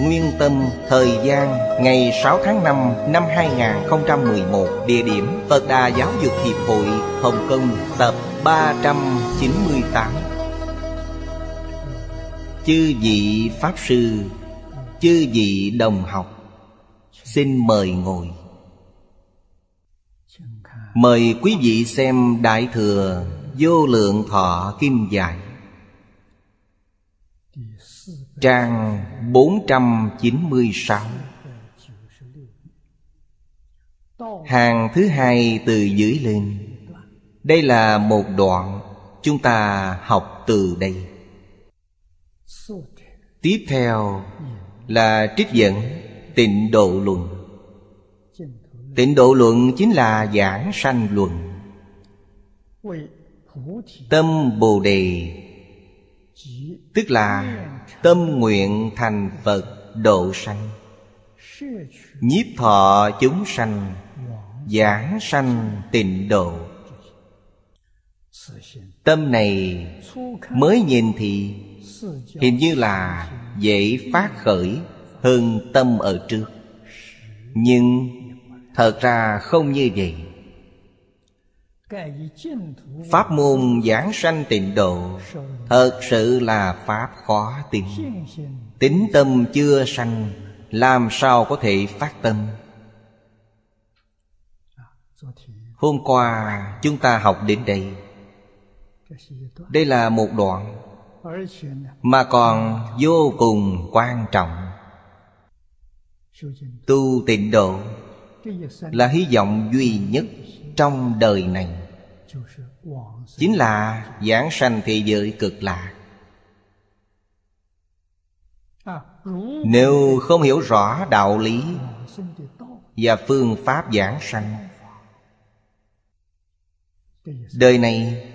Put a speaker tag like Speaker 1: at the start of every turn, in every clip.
Speaker 1: Nguyên Tâm, Thời gian, Ngày 6 tháng 5 năm 2011 Địa điểm, Phật Đà Giáo dục Hiệp hội, Hồng Kông, Tập 398 Chư vị Pháp Sư, Chư vị đồng học, Xin mời ngồi. Mời quý vị xem Đại Thừa Vô Lượng Thọ Kim Giải Trang 496 Hàng thứ hai từ dưới lên. Đây là một đoạn Chúng ta học từ đây. Tiếp theo là trích dẫn Tịnh Độ Luận. Tịnh Độ Luận chính là giảng sanh luận. Tâm Bồ Đề Tức là tâm nguyện thành Phật độ sanh. Nhiếp thọ chúng sanh, Giảng sanh tịnh độ. Tâm này mới nhìn thì Hình như là dễ phát khởi hơn tâm ở trước. Nhưng thật ra không như vậy. Pháp môn giảng sanh tịnh độ, Thật sự là Pháp khó tin. Tính tâm chưa sanh, Làm sao có thể phát tâm? Hôm qua chúng ta học đến đây. Đây là một đoạn Mà còn vô cùng quan trọng. Tu tịnh độ Là hy vọng duy nhất trong đời này. Chính là giảng sanh thế giới cực lạc Nếu không hiểu rõ đạo lý Và phương pháp giảng sanh, Đời này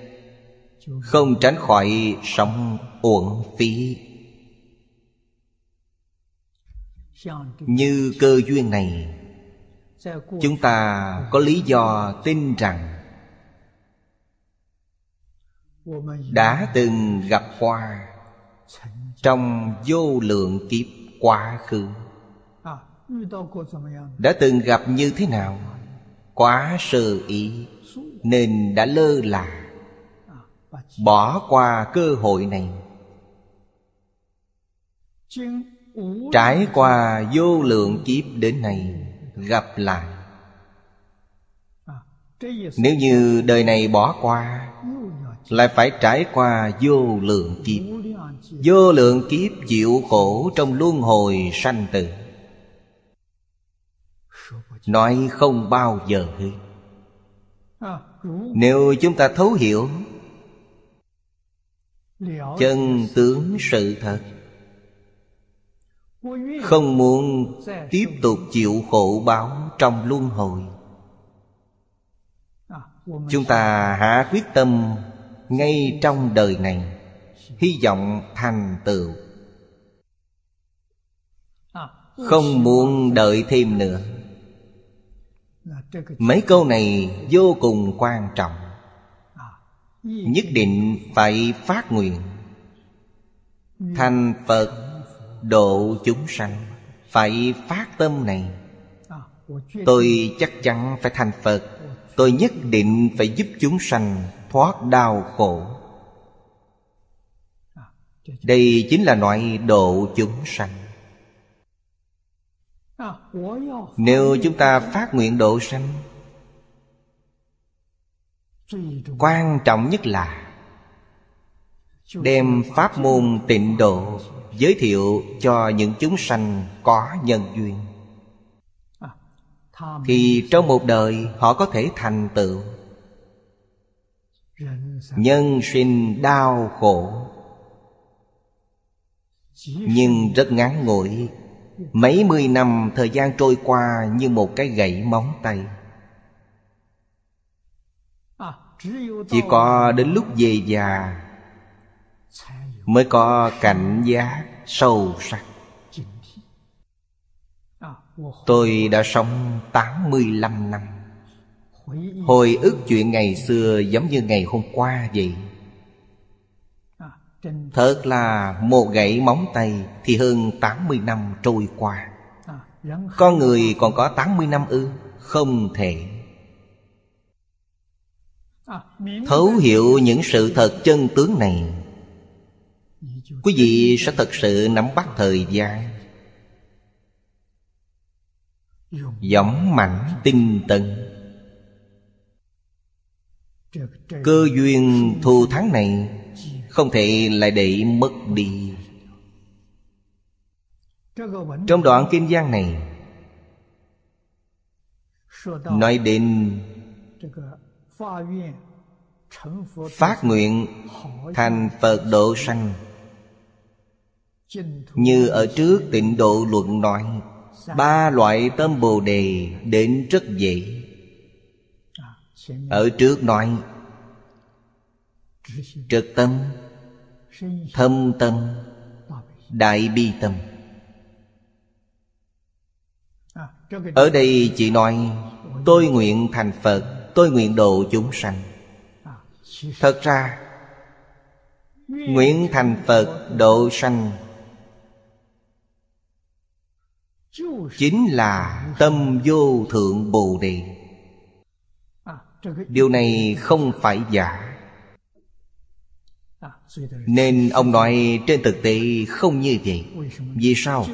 Speaker 1: Không tránh khỏi sống uổng phí. Như cơ duyên này Chúng ta có lý do tin rằng Đã từng gặp qua Trong vô lượng kiếp quá khứ. Đã từng gặp như thế nào? Quá sơ ý, Nên đã lơ là, Bỏ qua cơ hội này. Trải qua vô lượng kiếp đến nay Gặp lại. Nếu như đời này bỏ qua Lại phải trải qua vô lượng kiếp. Vô lượng kiếp chịu khổ trong luân hồi sanh tử. Nói không bao giờ hết. Nếu chúng ta thấu hiểu Chân tướng sự thật không muốn tiếp tục chịu khổ báo trong luân hồi. Chúng ta hạ quyết tâm ngay trong đời này, Hy vọng thành tựu. Không muốn đợi thêm nữa. Mấy câu này vô cùng quan trọng. Nhất định phải phát nguyện. Thành Phật độ chúng sanh. Phải phát tâm này. Tôi chắc chắn phải thành Phật. Tôi nhất định phải giúp chúng sanh thoát đau khổ. Đây chính là loại độ chúng sanh. Nếu chúng ta phát nguyện độ sanh, Quan trọng nhất là Đem pháp môn tịnh độ. Giới thiệu cho những chúng sanh có nhân duyên. Thì trong một đời họ có thể thành tựu. Nhân sinh đau khổ, Nhưng rất ngắn ngủi. Mấy mươi năm thời gian trôi qua như một cái gậy móng tay. Chỉ có đến lúc về già Mới có cảnh giác sâu sắc. Tôi đã sống 85 năm. Hồi ức chuyện ngày xưa giống như ngày hôm qua vậy. Thật là một gãy móng tay Thì hơn 80 năm trôi qua. Con người còn có 80 năm ư? Không thể. Thấu hiểu những sự thật chân tướng này. Quý vị sẽ thật sự nắm bắt thời gian. Dõng mạnh tinh tấn. Cơ duyên thù thắng này Không thể lại để mất đi. Trong đoạn kinh giang này, Nói đến Phát nguyện thành Phật độ sanh. Như ở trước tịnh độ luận nói, Ba loại tâm Bồ Đề đến rất dễ. Ở trước nói, Trực tâm, Thâm tâm, Đại bi tâm. Ở đây chị nói, Tôi nguyện thành Phật, Tôi nguyện độ chúng sanh. Thật ra, Nguyện thành Phật độ sanh Chính là tâm vô thượng Bồ Đề. Điều này không phải giả. Nên ông nói trên thực tế không như vậy. Vì sao?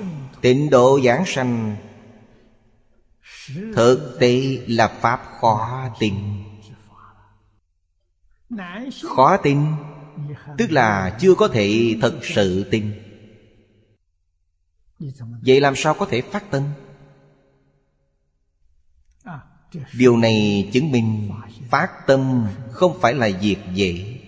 Speaker 1: Tịnh độ giảng sanh Thực tế là Pháp khó tin. Khó tin Tức là chưa có thể thật sự tin Vậy làm sao có thể phát tâm? Điều này chứng minh Phát tâm không phải là việc dễ.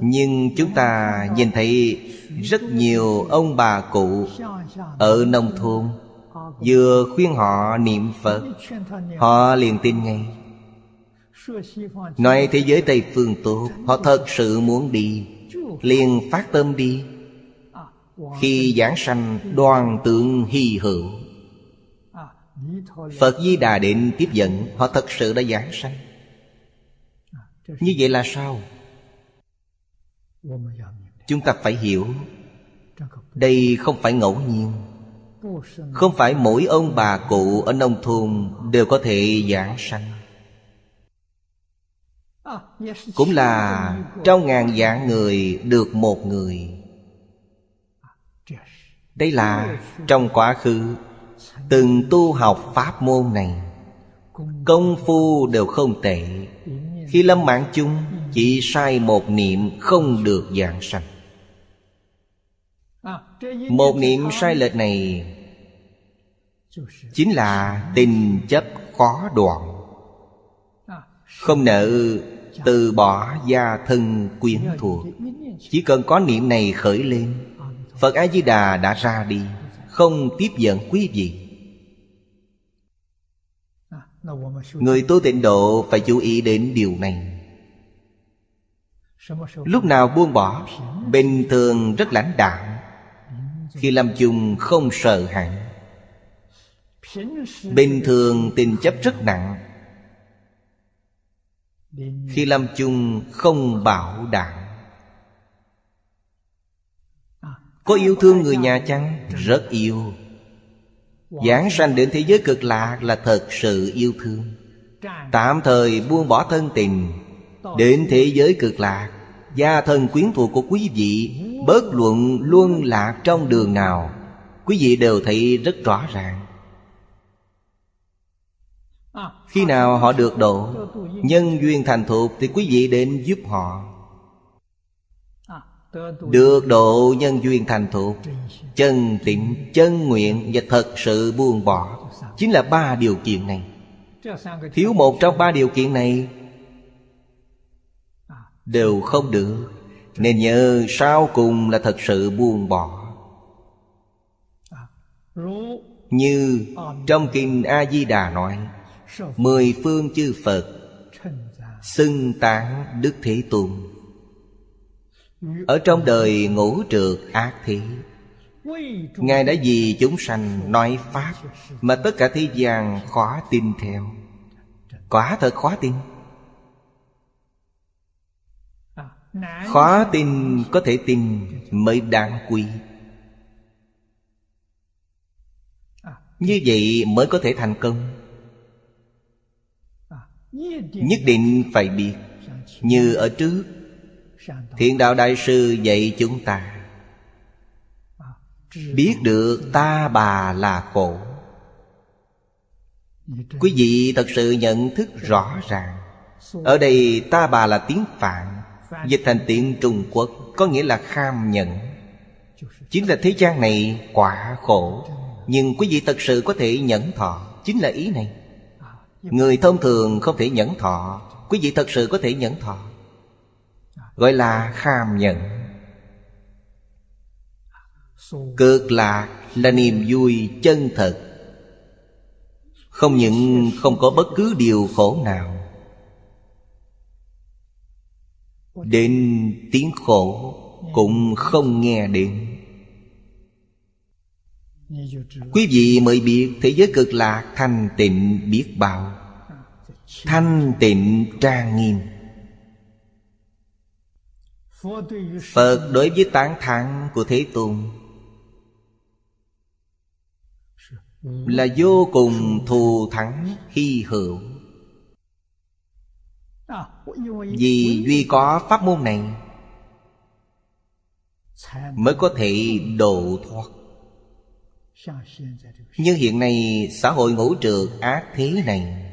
Speaker 1: Nhưng chúng ta nhìn thấy Rất nhiều ông bà cụ Ở nông thôn Vừa khuyên họ niệm Phật Họ liền tin ngay. Nói thế giới Tây Phương tốt Họ thật sự muốn đi liền phát tâm đi khi giảng sanh đoàn tượng hy hữu. Phật Di Đà định tiếp dẫn, Họ thật sự đã giảng sanh. Như vậy là sao? Chúng ta phải hiểu, Đây không phải ngẫu nhiên. Không phải mỗi ông bà cụ ở nông thôn Đều có thể giảng sanh. Cũng là trong ngàn vạn người được một người đây là trong quá khứ, từng tu học pháp môn này, công phu đều không tệ. Khi lâm mạng chung, chỉ sai một niệm không được dạng sanh. Một niệm sai lệch này chính là tình chấp khó đoạn. Không nợ từ bỏ gia thân quyến thuộc, Chỉ cần có niệm này khởi lên Phật A-di-đà đã ra đi, Không tiếp dẫn quý vị. Người tu tịnh độ phải chú ý đến điều này. Lúc nào buông bỏ, Bình thường rất lãnh đạm. Khi làm chung, không sợ hãi. Bình thường, tình chấp rất nặng. Khi làm chung, không bảo đảm. Có yêu thương người nhà chăng? Rất yêu. Giảng sanh đến thế giới cực lạc là thật sự yêu thương. Tạm thời buông bỏ thân tình, Đến thế giới cực lạc Gia thân quyến thuộc của quý vị, Bớt luận luân lạc trong đường nào, Quý vị đều thấy rất rõ ràng. Khi nào họ được độ, Nhân duyên thành thục Thì quý vị đến giúp họ. Được độ nhân duyên thành thục Chân tịnh, chân nguyện Và thật sự buông bỏ. Chính là ba điều kiện này. Thiếu một trong ba điều kiện này Đều không được. Nên nhớ sau cùng là thật sự buông bỏ. Như trong Kinh A-di-đà nói Mười phương chư Phật Xưng tán Đức Thế Tôn. Ở trong đời ngũ trượt ác thế Ngài đã vì chúng sanh nói Pháp Mà tất cả thế gian khó tin theo. Quả thật khó tin. Khó tin có thể tin mới đáng quý. Như vậy mới có thể thành công. Nhất định phải biết, Như ở trước Thiện đạo đại sư dạy chúng ta. Biết được ta bà là khổ. Quý vị thật sự nhận thức rõ ràng. Ở đây ta bà là tiếng Phạn, Dịch thành tiếng Trung Quốc, Có nghĩa là kham nhận Chính là thế gian này quả khổ. Nhưng quý vị thật sự có thể nhẫn thọ. Chính là ý này. Người thông thường không thể nhẫn thọ. Quý vị thật sự có thể nhẫn thọ. Gọi là kham nhận. Cực lạc là niềm vui chân thật. Không những không có bất cứ điều khổ nào. Đến tiếng khổ cũng không nghe đến. Quý vị mới biết thế giới cực lạc thanh tịnh biết bao. Thanh tịnh trang nghiêm. Phật đối với tán thán của Thế Tôn Là vô cùng thù thắng hy hữu. Vì duy có pháp môn này Mới có thể độ thoát. Nhưng hiện nay xã hội ngũ trượt ác thế này,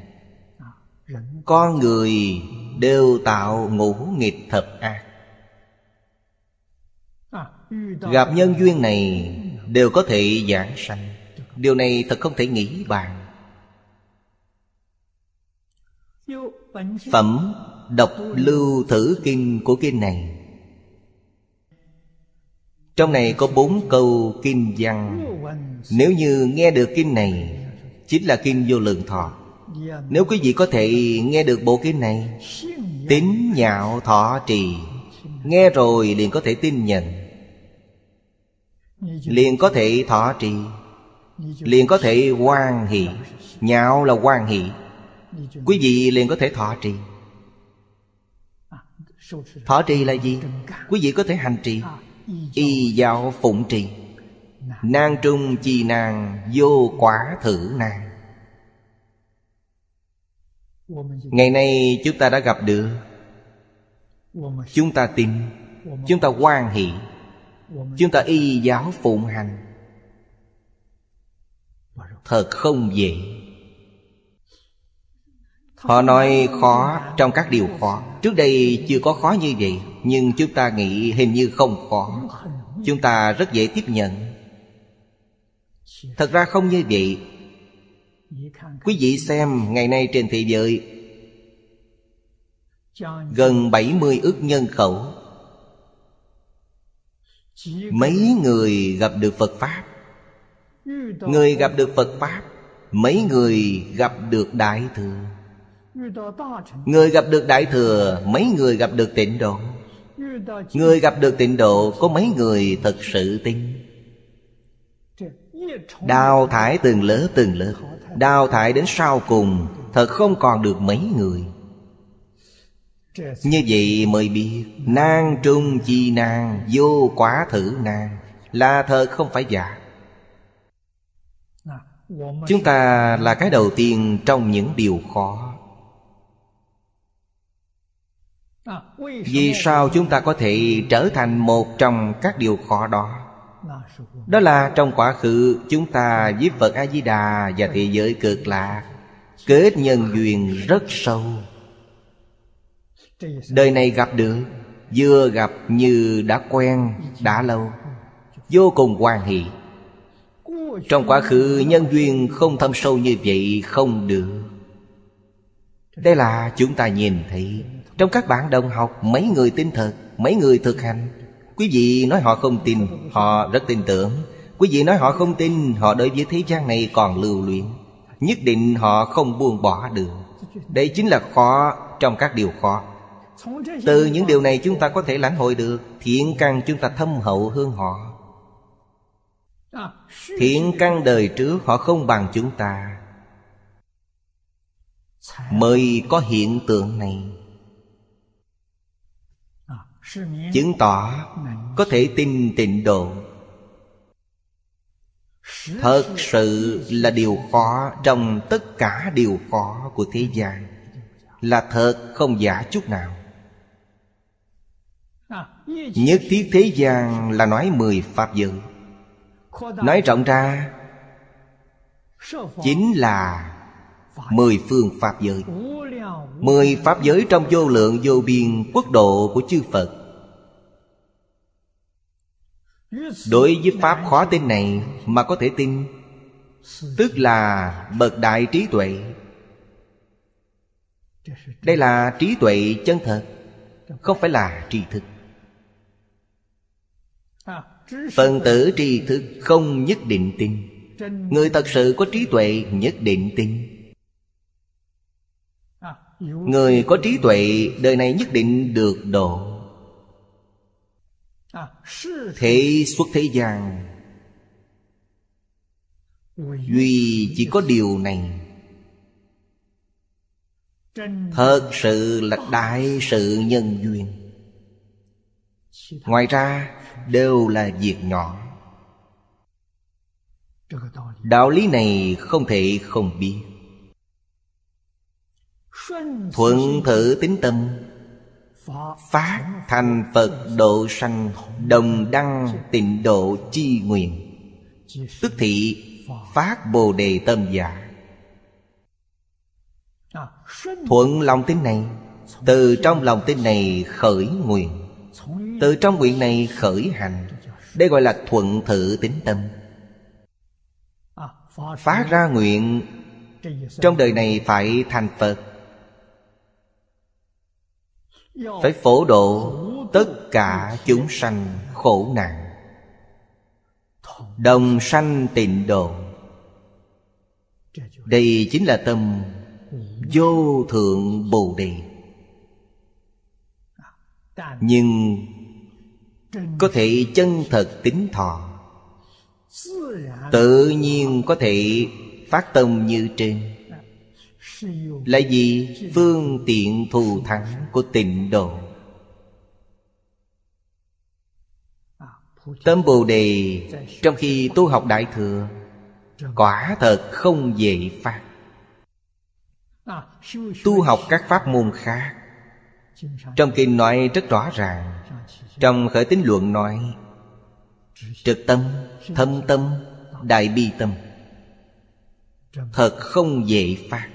Speaker 1: Con người đều tạo ngũ nghịch thập ác. Gặp nhân duyên này đều có thể giảng sanh. Điều này thật không thể nghĩ bàn. Phẩm đọc lưu thử kinh của kinh này. Trong này có bốn câu kinh văn. Nếu như nghe được kinh này, Chính là kinh vô lượng thọ. Nếu quý vị có thể nghe được bộ kinh này, Tín nhạo thọ trì, Nghe rồi liền có thể tin nhận. Liền có thể thọ trì. Liền có thể quan hỷ. Nhạo là quan hỷ. Quý vị liền có thể thọ trì. Thọ trì là gì? Quý vị có thể hành trì. Y giáo phụng trì. Nang trung chi nàng vô quả thử nàng Ngày nay chúng ta đã gặp được. Chúng ta tin. Chúng ta quan hỷ Chúng ta y giáo phụng hành. Thật không dễ. Họ nói khó trong các điều khó. Trước đây chưa có khó như vậy, Nhưng chúng ta nghĩ hình như không khó. Chúng ta rất dễ tiếp nhận. Thật ra không như vậy. Quý vị xem ngày nay trên thế giới, Gần 70 ước nhân khẩu Mấy người gặp được Phật Pháp. Người gặp được Phật Pháp, Mấy người gặp được Đại Thừa. Người gặp được Đại Thừa, Mấy người gặp được tịnh độ. Người gặp được tịnh độ, Có mấy người thật sự tin? Đào thải từng lớp từng lớp. Đào thải đến sau cùng, Thật không còn được mấy người. Như vậy mới biết Nang trung chi nang Vô quả thử nang Là thật không phải giả. Chúng ta là cái đầu tiên trong những điều khó. Vì sao chúng ta có thể trở thành một trong các điều khó đó? Đó là trong quá khứ, Chúng ta với Phật A-di-đà Và thế giới cực lạc, Kết nhân duyên rất sâu. Đời này gặp được, Vừa gặp như đã quen, Đã lâu. Vô cùng hoan hỷ. Trong quá khứ, nhân duyên không thâm sâu như vậy Không được. Đây là chúng ta nhìn thấy. Trong các bạn đồng học, Mấy người tin thật, Mấy người thực hành. Quý vị nói họ không tin, Họ rất tin tưởng. Quý vị nói họ không tin, Họ đối với thế gian này còn lưu luyện Nhất định họ không buông bỏ được. Đây chính là khó trong các điều khó. Từ những điều này chúng ta có thể lãnh hội được. Thiện căn chúng ta thâm hậu hơn họ. Thiện căn đời trước họ không bằng chúng ta. Mới có hiện tượng này. Chứng tỏ có thể tin tịnh độ. Thật sự là điều khó trong tất cả điều khó của thế gian. Là thật không giả chút nào. Nhất thiết thế gian là nói mười pháp giới. Nói rộng ra, Chính là Mười phương Pháp giới. Mười Pháp giới trong vô lượng, vô biên quốc độ của chư Phật. Đối với Pháp khó tin này mà có thể tin, Tức là bậc đại trí tuệ. Đây là trí tuệ chân thật, Không phải là tri thức. Phần tử tri thức không nhất định tin. Người thật sự có trí tuệ nhất định tin. Người có trí tuệ, đời này nhất định được độ. Thế xuất thế gian. Duy chỉ có điều này. Thật sự là đại sự nhân duyên. Ngoài ra đều là việc nhỏ. Đạo lý này không thể không biết. Thuận thử tính tâm Phát thành Phật độ sanh, Đồng đăng tịnh độ chi nguyện, Tức thị phát bồ đề tâm giả. Thuận lòng tin này, Từ trong lòng tin này khởi nguyện. Từ trong nguyện này khởi hành. Đây gọi là thuận thử tính tâm. Phát ra nguyện. Trong đời này phải thành Phật. Phải phổ độ tất cả chúng sanh khổ nạn. Đồng sanh tịnh độ. Đây chính là tâm vô thượng bồ đề. Nhưng có thể chân thật tính thọ. Tự nhiên có thể phát tâm như trên. Là gì phương tiện thù thắng của tịnh độ. Tâm Bồ Đề, Trong khi tu học Đại Thừa, Quả thật không dễ phát. Tu học các pháp môn khác, Trong kinh nói rất rõ ràng trong khởi tín luận nói Trực tâm, thâm tâm, đại bi tâm. Thật không dễ phát.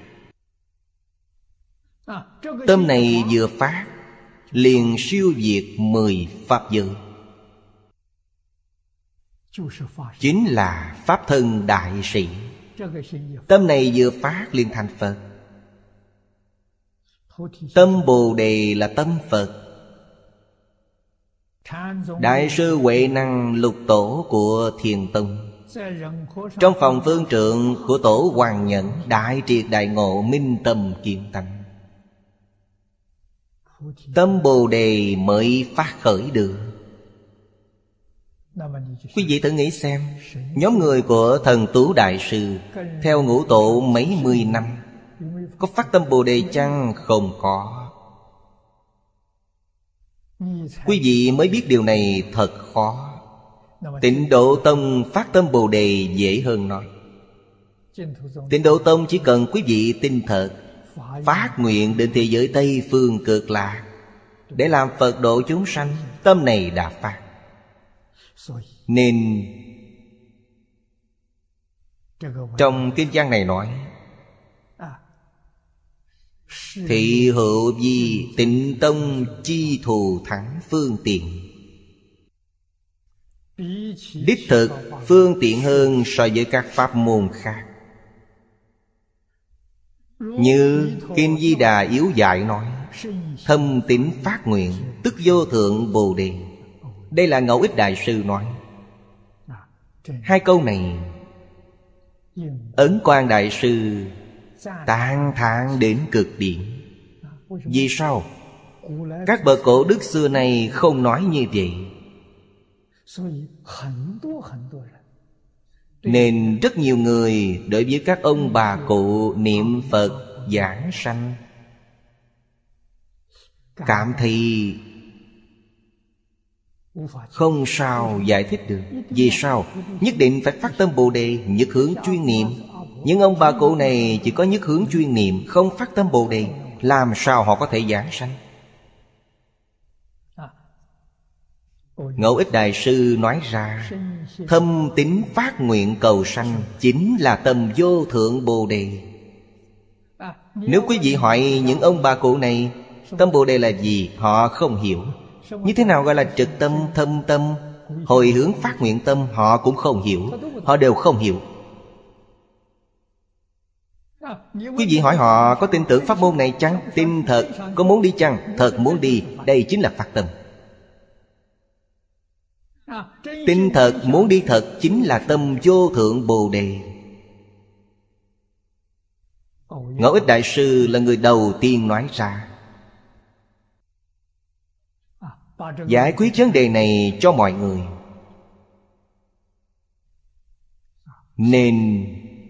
Speaker 1: Tâm này vừa phát Liền siêu diệt mười Pháp giới. Chính là Pháp thân đại sĩ. Tâm này vừa phát liền thành Phật. Tâm Bồ Đề là tâm Phật. Đại sư Huệ Năng lục tổ của Thiền Tông. Trong phòng phương trượng của tổ Hoàng Nhẫn, Đại triệt đại ngộ minh tâm kiên tánh Tâm Bồ Đề mới phát khởi được. Quý vị thử nghĩ xem, Nhóm người của thần Tú Đại Sư, Theo ngũ tổ mấy mươi năm, Có phát tâm Bồ Đề chăng? Không có? Quý vị mới biết điều này thật khó. Tịnh Độ Tông phát tâm Bồ Đề dễ hơn nói. Tịnh Độ Tông chỉ cần quý vị tin thật, Phát nguyện đến thế giới Tây phương cực lạc, Để làm Phật độ chúng sanh, Tâm này đã phát. Nên, Trong kinh văn này nói Thị hữu di tịnh tông chi thù thắng phương tiện. Đích thực, phương tiện hơn so với các pháp môn khác. Như Kim Di Đà Yếu Dạy nói, Thâm tín phát nguyện, Tức vô thượng Bồ Đề. Đây là Ngẫu Ích Đại Sư nói. Hai câu này, Ấn quan Đại Sư Tán thán đến cực điểm. Vì sao? Các bậc cổ đức xưa này không nói như vậy. Nên rất nhiều người đối với các ông bà cụ niệm Phật giảng sanh. Cảm thấy không sao giải thích được. Vì sao? Nhất định phải phát tâm Bồ Đề Nhất hướng chuyên niệm những ông bà cụ này chỉ có nhất hướng chuyên niệm Không phát tâm Bồ Đề. Làm sao họ có thể giảng sanh? Ngẫu ích Đại Sư nói ra Thâm tính phát nguyện cầu sanh Chính là tâm vô thượng Bồ Đề. Nếu quý vị hỏi những ông bà cụ này Tâm Bồ Đề là gì Họ không hiểu. Như thế nào gọi là trực tâm, thâm tâm? Hồi hướng phát nguyện tâm Họ cũng không hiểu. Họ đều không hiểu. Quý vị hỏi họ có tin tưởng pháp môn này chăng? Tin thật. Có muốn đi chăng? Thật muốn đi. Đây chính là phát tâm. Tin thật muốn đi thật Chính là tâm vô thượng Bồ Đề. Ngẫu ích Đại Sư là người đầu tiên nói ra. Giải quyết vấn đề này cho mọi người. Nên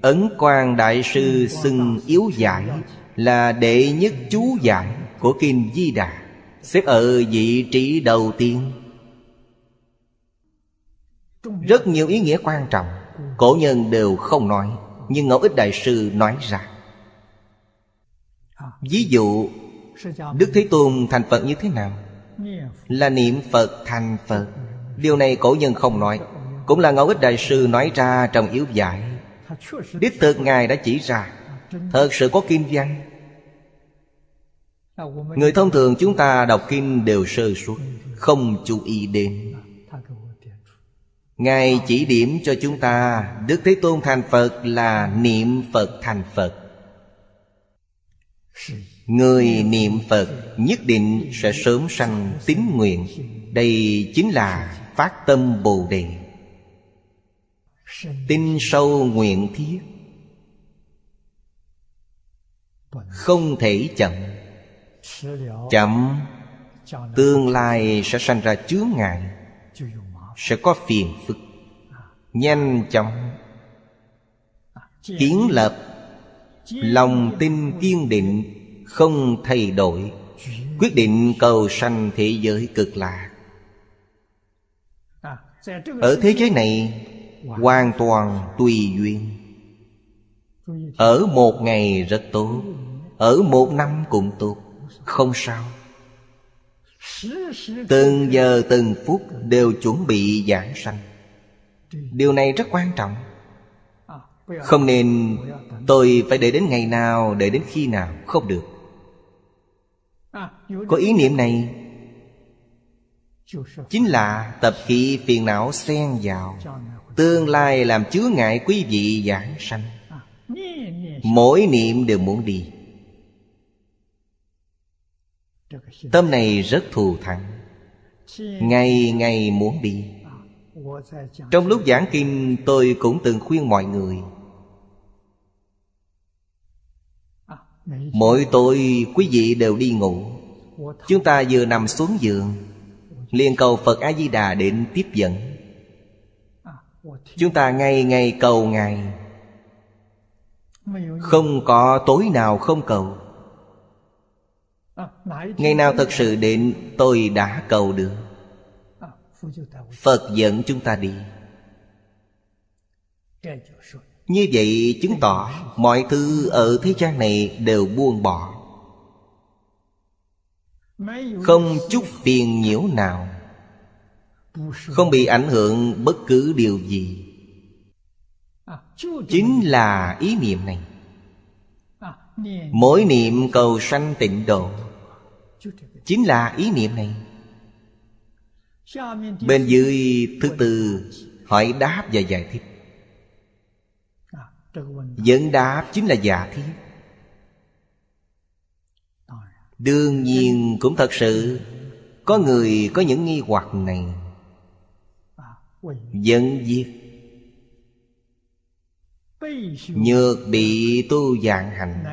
Speaker 1: Ấn quan Đại Sư xưng yếu giải Là đệ nhất chú giải của Kinh Di Đà. Xếp ở vị trí đầu tiên. Rất nhiều ý nghĩa quan trọng, Cổ nhân đều không nói, Nhưng Ngẫu Ích Đại Sư nói ra. Ví dụ, Đức Thế Tôn thành Phật như thế nào? Là niệm Phật thành Phật. Điều này cổ nhân không nói. Cũng là Ngẫu Ích Đại Sư nói ra trong yếu giải. Đích thực Ngài đã chỉ ra, Thật sự có kinh văn. Người thông thường chúng ta đọc kinh đều sơ suất, Không chú ý đến. Ngài chỉ điểm cho chúng ta, Đức Thế Tôn thành Phật là niệm Phật thành Phật. Người niệm Phật nhất định sẽ sớm sanh tín nguyện. Đây chính là phát tâm Bồ Đề. Tin sâu nguyện thiết. Không thể chậm. Chậm, Tương lai sẽ sanh ra chướng ngại, Sẽ có phiền phức. Nhanh chóng. Kiến lập, Lòng tin kiên định, Không thay đổi. Quyết định cầu sanh thế giới cực lạc. Ở thế giới này Hoàn toàn tùy duyên. Ở một ngày rất tốt, Ở một năm cũng tốt. Không sao. Từng giờ từng phút đều chuẩn bị giảng sanh. Điều này rất quan trọng. Không nên tôi phải để đến ngày nào Để đến khi nào, Không được. Có ý niệm này Chính là tập khí phiền não xen vào. Tương lai làm chứa ngại quý vị giảng sanh. Mỗi niệm đều muốn đi. Tâm này rất thù thắng. Ngày ngày muốn đi. Trong lúc giảng kinh tôi cũng từng khuyên mọi người. Mỗi tối quý vị đều đi ngủ. Chúng ta vừa nằm xuống giường liền cầu Phật A-di-đà đến tiếp dẫn Chúng ta ngày ngày cầu Ngài. Không có tối nào không cầu. Ngày nào thật sự đến, tôi đã cầu được. Phật dẫn chúng ta đi. Như vậy chứng tỏ Mọi thứ ở thế gian này đều buông bỏ. Không chút phiền nhiễu nào. Không bị ảnh hưởng bất cứ điều gì. Chính là ý niệm này. Mỗi niệm cầu sanh tịnh độ. Chính là ý niệm này. Bên dưới thứ tư, Hỏi đáp và giải thích. Dẫn đáp chính là giả thiết. Đương nhiên cũng thật sự, Có người có những nghi hoặc này. Dẫn diệt Nhược bị tu dạng hành,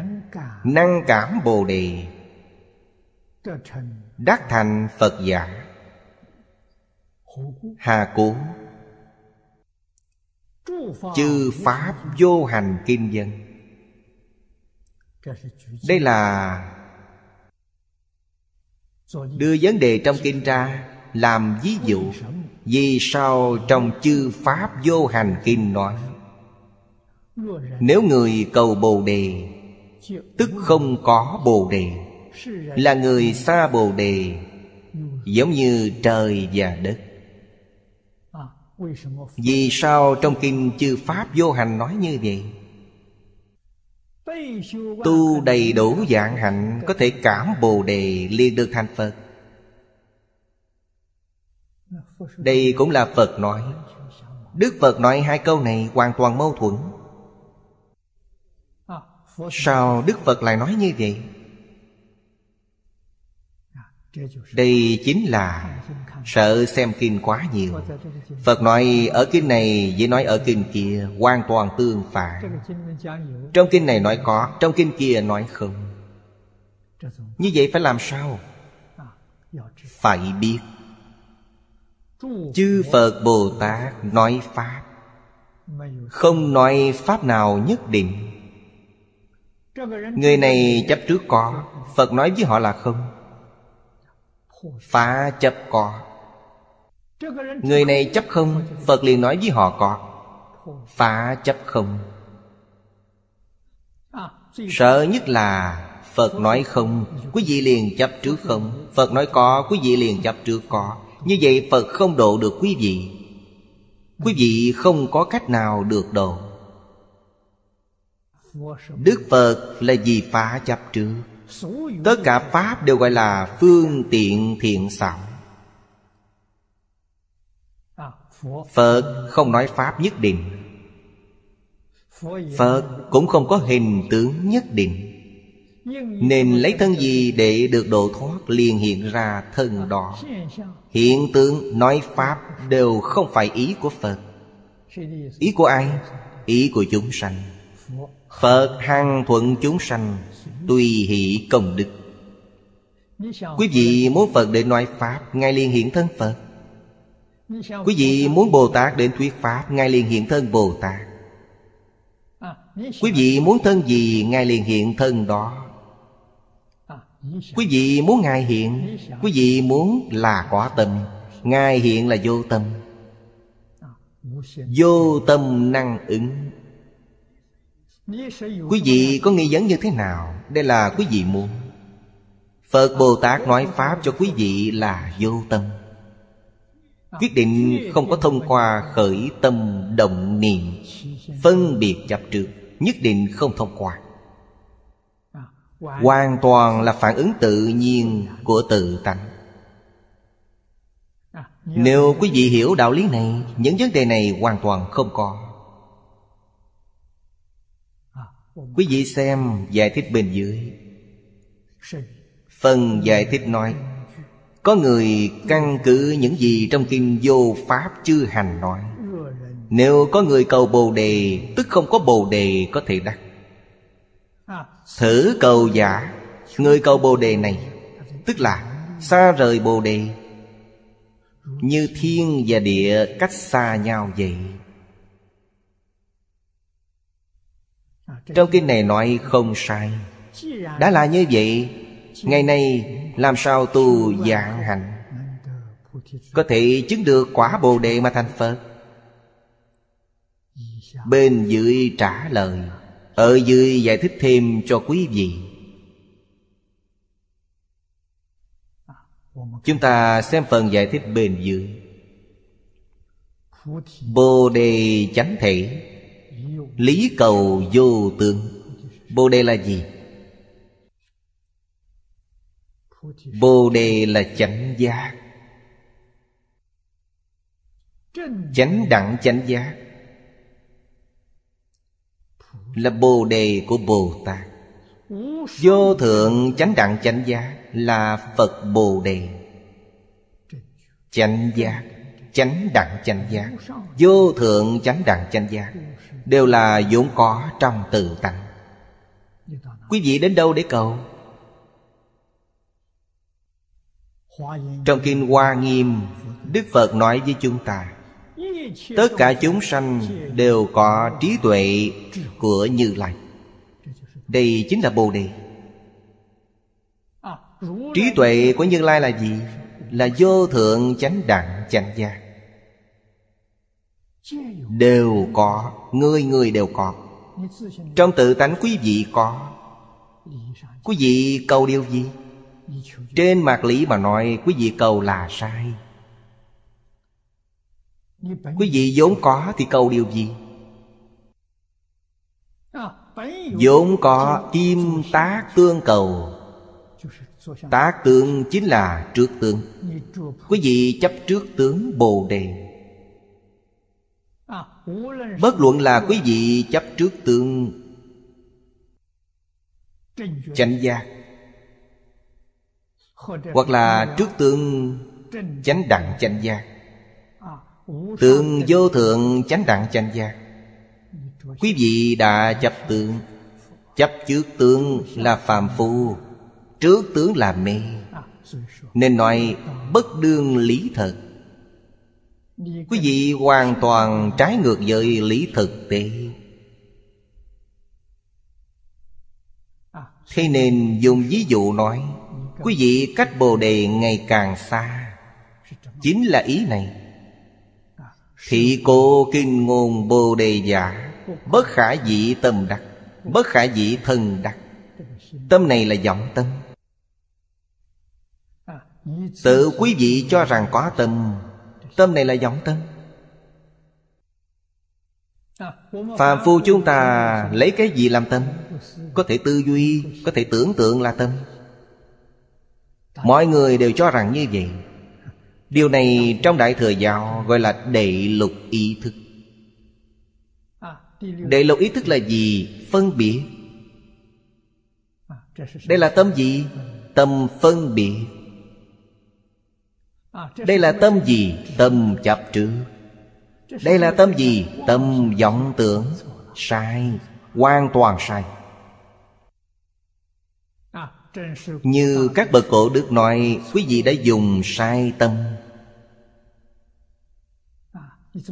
Speaker 1: Năng cảm bồ đề. Đắc thành Phật giả. Hà cố Chư Pháp vô hành kim dân. Đây là Đưa vấn đề trong kinh ra làm ví dụ, Vì sao trong chư Pháp vô hành kinh nói Nếu người cầu Bồ Đề, Tức không có Bồ Đề, Là người xa Bồ Đề, Giống như trời và đất. Vì sao trong kinh chư Pháp vô hành nói như vậy? Tu đầy đủ dạng hạnh Có thể cảm Bồ Đề liền được thành Phật. Đây cũng là Phật nói. Đức Phật nói hai câu này hoàn toàn mâu thuẫn. Sao Đức Phật lại nói như vậy? Đây chính là sợ xem kinh quá nhiều. Phật nói ở kinh này với nói ở kinh kia hoàn toàn tương phản. Trong kinh này nói có, trong kinh kia nói không. Như vậy phải làm sao? Phải biết. Chư Phật Bồ Tát nói Pháp. Không nói Pháp nào nhất định. Người này chấp trước có, Phật nói với họ là không. Phá chấp có. Người này chấp không, Phật liền nói với họ có. Phá chấp không. Sợ nhất là Phật nói không, Quý vị liền chấp trước không. Phật nói có, Quý vị liền chấp trước có. Như vậy Phật không độ được quý vị. Quý vị không có cách nào được độ. Đức Phật là gì phá chấp trước. Tất cả Pháp đều gọi là phương tiện thiện xảo. Phật không nói Pháp nhất định. Phật cũng không có hình tướng nhất định. Nên lấy thân gì để được độ thoát liền hiện ra thân đó? Hiện tượng nói Pháp đều không phải ý của Phật. Ý của ai? Ý của chúng sanh. Phật hằng thuận chúng sanh Tùy hỷ công đức. Quý vị muốn Phật để nói Pháp Ngài liền hiện thân Phật. Quý vị muốn Bồ Tát đến thuyết Pháp Ngài liền hiện thân Bồ Tát. Quý vị muốn thân gì Ngài liền hiện thân đó Quý vị muốn Ngài hiện, Quý vị muốn là quả tâm Ngài hiện là vô tâm. Vô tâm năng ứng. Quý vị có nghi vấn như thế nào? Đây là quý vị muốn. Phật Bồ Tát nói Pháp cho quý vị là vô tâm. Quyết định không có thông qua khởi tâm động niệm, Phân biệt chấp trước, Nhất định không thông qua. Hoàn toàn là phản ứng tự nhiên của tự tánh. Nếu quý vị hiểu đạo lý này Những vấn đề này hoàn toàn không có. Quý vị xem giải thích bên dưới. Phần giải thích nói Có người căn cứ những gì trong kinh vô pháp chư hành nói. Nếu có người cầu bồ đề Tức không có bồ đề có thể đắc Thử cầu giả. Người cầu bồ đề này, Tức là xa rời bồ đề. Như thiên và địa cách xa nhau vậy. Trong kinh này nói không sai. Đã là như vậy, Ngày nay làm sao tu dạng hạnh Có thể chứng được quả bồ đề mà thành Phật? Bên dưới trả lời ở dưới giải thích thêm cho quý vị. Chúng ta xem phần giải thích bên dưới. Bồ đề chánh thể, Lý cầu vô tướng. Bồ đề là gì? Bồ đề là chánh giác. Chánh đẳng, chánh giác. Là bồ đề của Bồ Tát. Vô thượng chánh đẳng chánh giác Là Phật Bồ Đề. Chánh giác Chánh đẳng chánh giác Vô thượng chánh đẳng chánh giác Đều là vốn có trong tự tánh. Quý vị đến đâu để cầu? Trong Kinh Hoa Nghiêm, Đức Phật nói với chúng ta Tất cả chúng sanh đều có trí tuệ của Như Lai. Đây chính là Bồ Đề. Trí tuệ của Như Lai là gì? Là vô thượng chánh đẳng chánh giác. Đều có, Người người đều có. Trong tự tánh quý vị có. Quý vị cầu điều gì? Trên mặt lý mà nói, Quý vị cầu là sai. Quý vị vốn có thì cầu điều gì? vốn có kim tác tương cầu. Tác tướng chính là trước tướng Quý vị chấp trước tướng Bồ Đề. Bất luận là quý vị chấp trước tướng Chánh giác Hoặc là trước tướng Chánh đẳng chánh giác Tượng vô thượng chánh đẳng chánh giác. Quý vị đã chấp tượng Chấp trước tướng là phàm phu, Trước tướng là mê. Nên nói bất đương lý thật Quý vị hoàn toàn trái ngược với lý thực tế. Thế nên dùng ví dụ nói, Quý vị cách Bồ Đề ngày càng xa. Chính là ý này. Thị cô kinh ngôn Bồ Đề giả, Bất khả dĩ tâm đắc, Bất khả dĩ thân đắc. Tâm này là vọng tâm. Tự quý vị cho rằng có tâm Tâm này là vọng tâm. Phàm phu chúng ta lấy cái gì làm tâm? Có thể tư duy, Có thể tưởng tượng là tâm. Mọi người đều cho rằng như vậy. Điều này trong Đại Thừa Giáo gọi là đệ lục ý thức Đệ lục ý thức là gì? Phân biệt Đây là tâm gì? Tâm phân biệt Đây là tâm gì? Tâm chấp trước Đây là tâm gì? Tâm vọng tưởng, Sai, Hoàn toàn sai Như các bậc cổ đức nói, Quý vị đã dùng sai tâm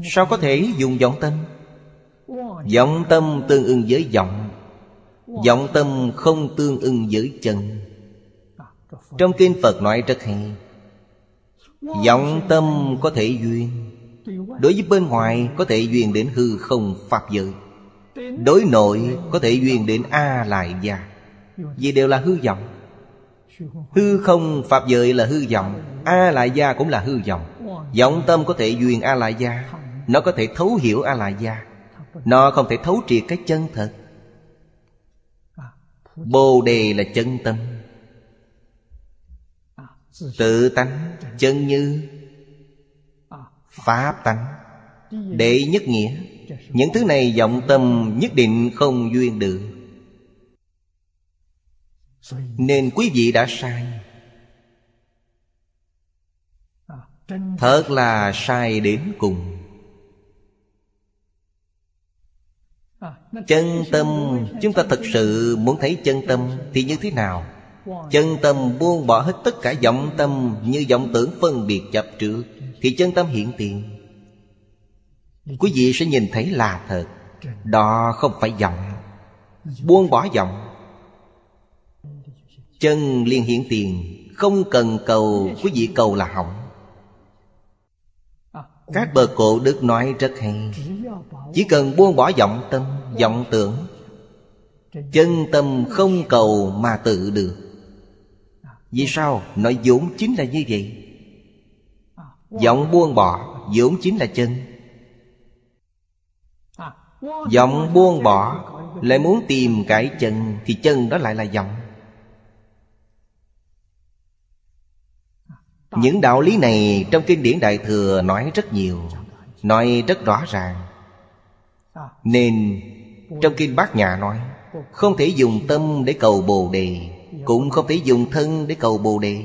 Speaker 1: Sao có thể dùng vọng tâm? Vọng tâm tương ưng với vọng. Vọng tâm không tương ưng với chân. Trong kinh Phật nói rất hay, Vọng tâm có thể duyên. Đối với bên ngoài có thể duyên đến hư không Pháp giới. Đối nội có thể duyên đến A lại gia. Vì đều là hư vọng. Hư không Pháp giới là hư vọng, A lại gia cũng là hư vọng. Vọng tâm có thể duyên a la gia Nó có thể thấu hiểu a la gia Nó không thể thấu triệt cái chân thật. Bồ đề là chân tâm. Tự tánh, chân như. Pháp tánh. Đệ nhất nghĩa. Những thứ này vọng tâm nhất định không duyên được. Nên quý vị đã sai. Thật là sai đến cùng. Chân tâm, Chúng ta thật sự muốn thấy chân tâm Thì như thế nào? Chân tâm buông bỏ hết tất cả vọng tâm Như vọng tưởng phân biệt chấp trước Thì chân tâm hiện tiền. Quý vị sẽ nhìn thấy là thật. Đó không phải vọng. Buông bỏ vọng. Chân liền hiện tiền. Không cần cầu, Quý vị cầu là hỏng. Các bờ cổ đức nói rất hay. Chỉ cần buông bỏ vọng tâm, vọng tưởng, Chân tâm không cầu mà tự được. Vì sao? Nói vốn chính là như vậy. Vọng buông bỏ, vốn chính là chân. Giọng buông bỏ, Lại muốn tìm cái chân, Thì chân đó lại là giọng Những đạo lý này trong kinh điển Đại Thừa nói rất nhiều, Nói rất rõ ràng. Nên trong kinh Bát Nhã nói, Không thể dùng tâm để cầu Bồ Đề, Cũng không thể dùng thân để cầu Bồ Đề.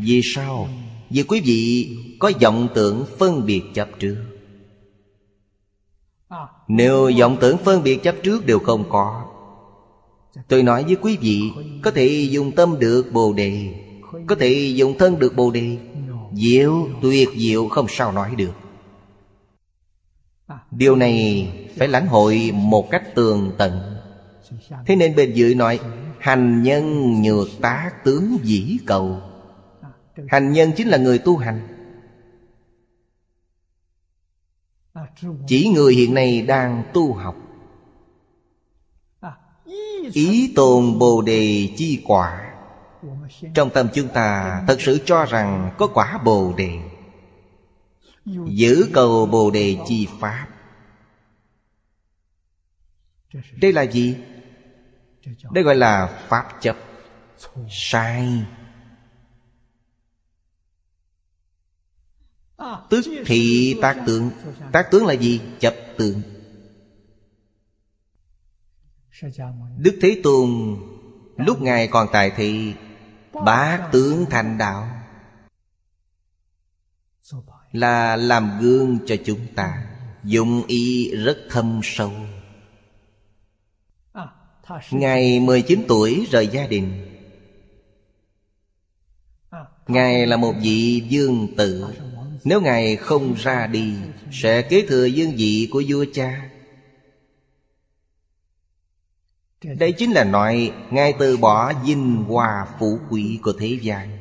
Speaker 1: Vì sao? Vì quý vị có vọng tưởng phân biệt chấp trước. Nếu vọng tưởng phân biệt chấp trước đều không có Tôi nói với quý vị Có thể dùng tâm được Bồ Đề Có thể dùng thân được Bồ Đề. Diệu, tuyệt diệu không sao nói được. Điều này phải lãnh hội một cách tường tận. Thế nên bên dưới nói Hành nhân nhược tá tướng dĩ cầu. Hành nhân chính là người tu hành. Chỉ người hiện nay đang tu học. Ý tồn Bồ Đề chi quả. Trong tâm chúng ta thật sự cho rằng có quả Bồ Đề. Giữ cầu Bồ Đề chi Pháp. Đây là gì? Đây gọi là Pháp chấp. Sai. Tức thị tác tướng. Tác tướng là gì? Chấp tướng. Đức Thế Tôn Lúc Ngài còn tại thị Bá tướng thành đạo Là làm gương cho chúng ta. Dụng ý rất thâm sâu. Ngài 19 tuổi rời gia đình. Ngài là một vị dương tử Nếu Ngài không ra đi Sẽ kế thừa dương vị của vua cha đây chính là nói Ngài từ bỏ dinh hòa phụ quý của thế gian.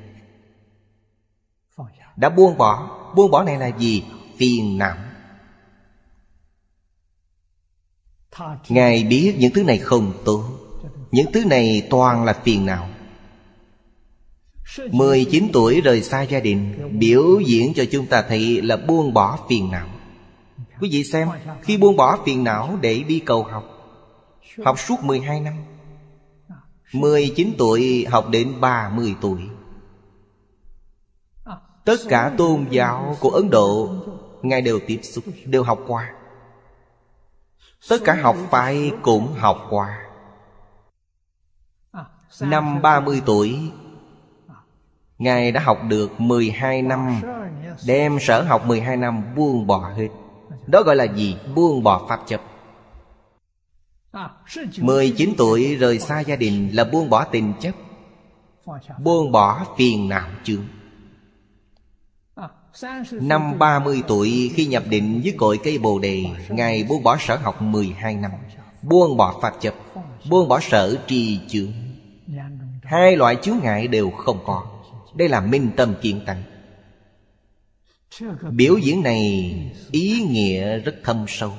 Speaker 1: Đã buông bỏ. Buông bỏ này là gì? Phiền não. Ngài biết những thứ này không tốt. Những thứ này toàn là phiền não. 19 tuổi rời xa gia đình Biểu diễn cho chúng ta thấy là buông bỏ phiền não. Quý vị xem Khi buông bỏ phiền não để đi cầu học Học suốt 12 năm. 19 tuổi học đến 30 tuổi. Tất cả tôn giáo của Ấn Độ Ngài đều tiếp xúc, đều học qua. Tất cả học phái cũng học qua. Năm 30 tuổi Ngài đã học được 12 năm. Đem sở học 12 năm buông bỏ hết. Đó gọi là gì? Buông bỏ pháp chấp 19 tuổi rời xa gia đình là buông bỏ tình chấp, Buông bỏ phiền não chướng. Năm 30 tuổi khi nhập định với cội cây bồ đề, Ngài buông bỏ sở học 12 năm, Buông bỏ pháp chấp, Buông bỏ sở trì chướng. Hai loại chướng ngại đều không có. Đây là minh tâm kiên tăng Biểu diễn này ý nghĩa rất thâm sâu.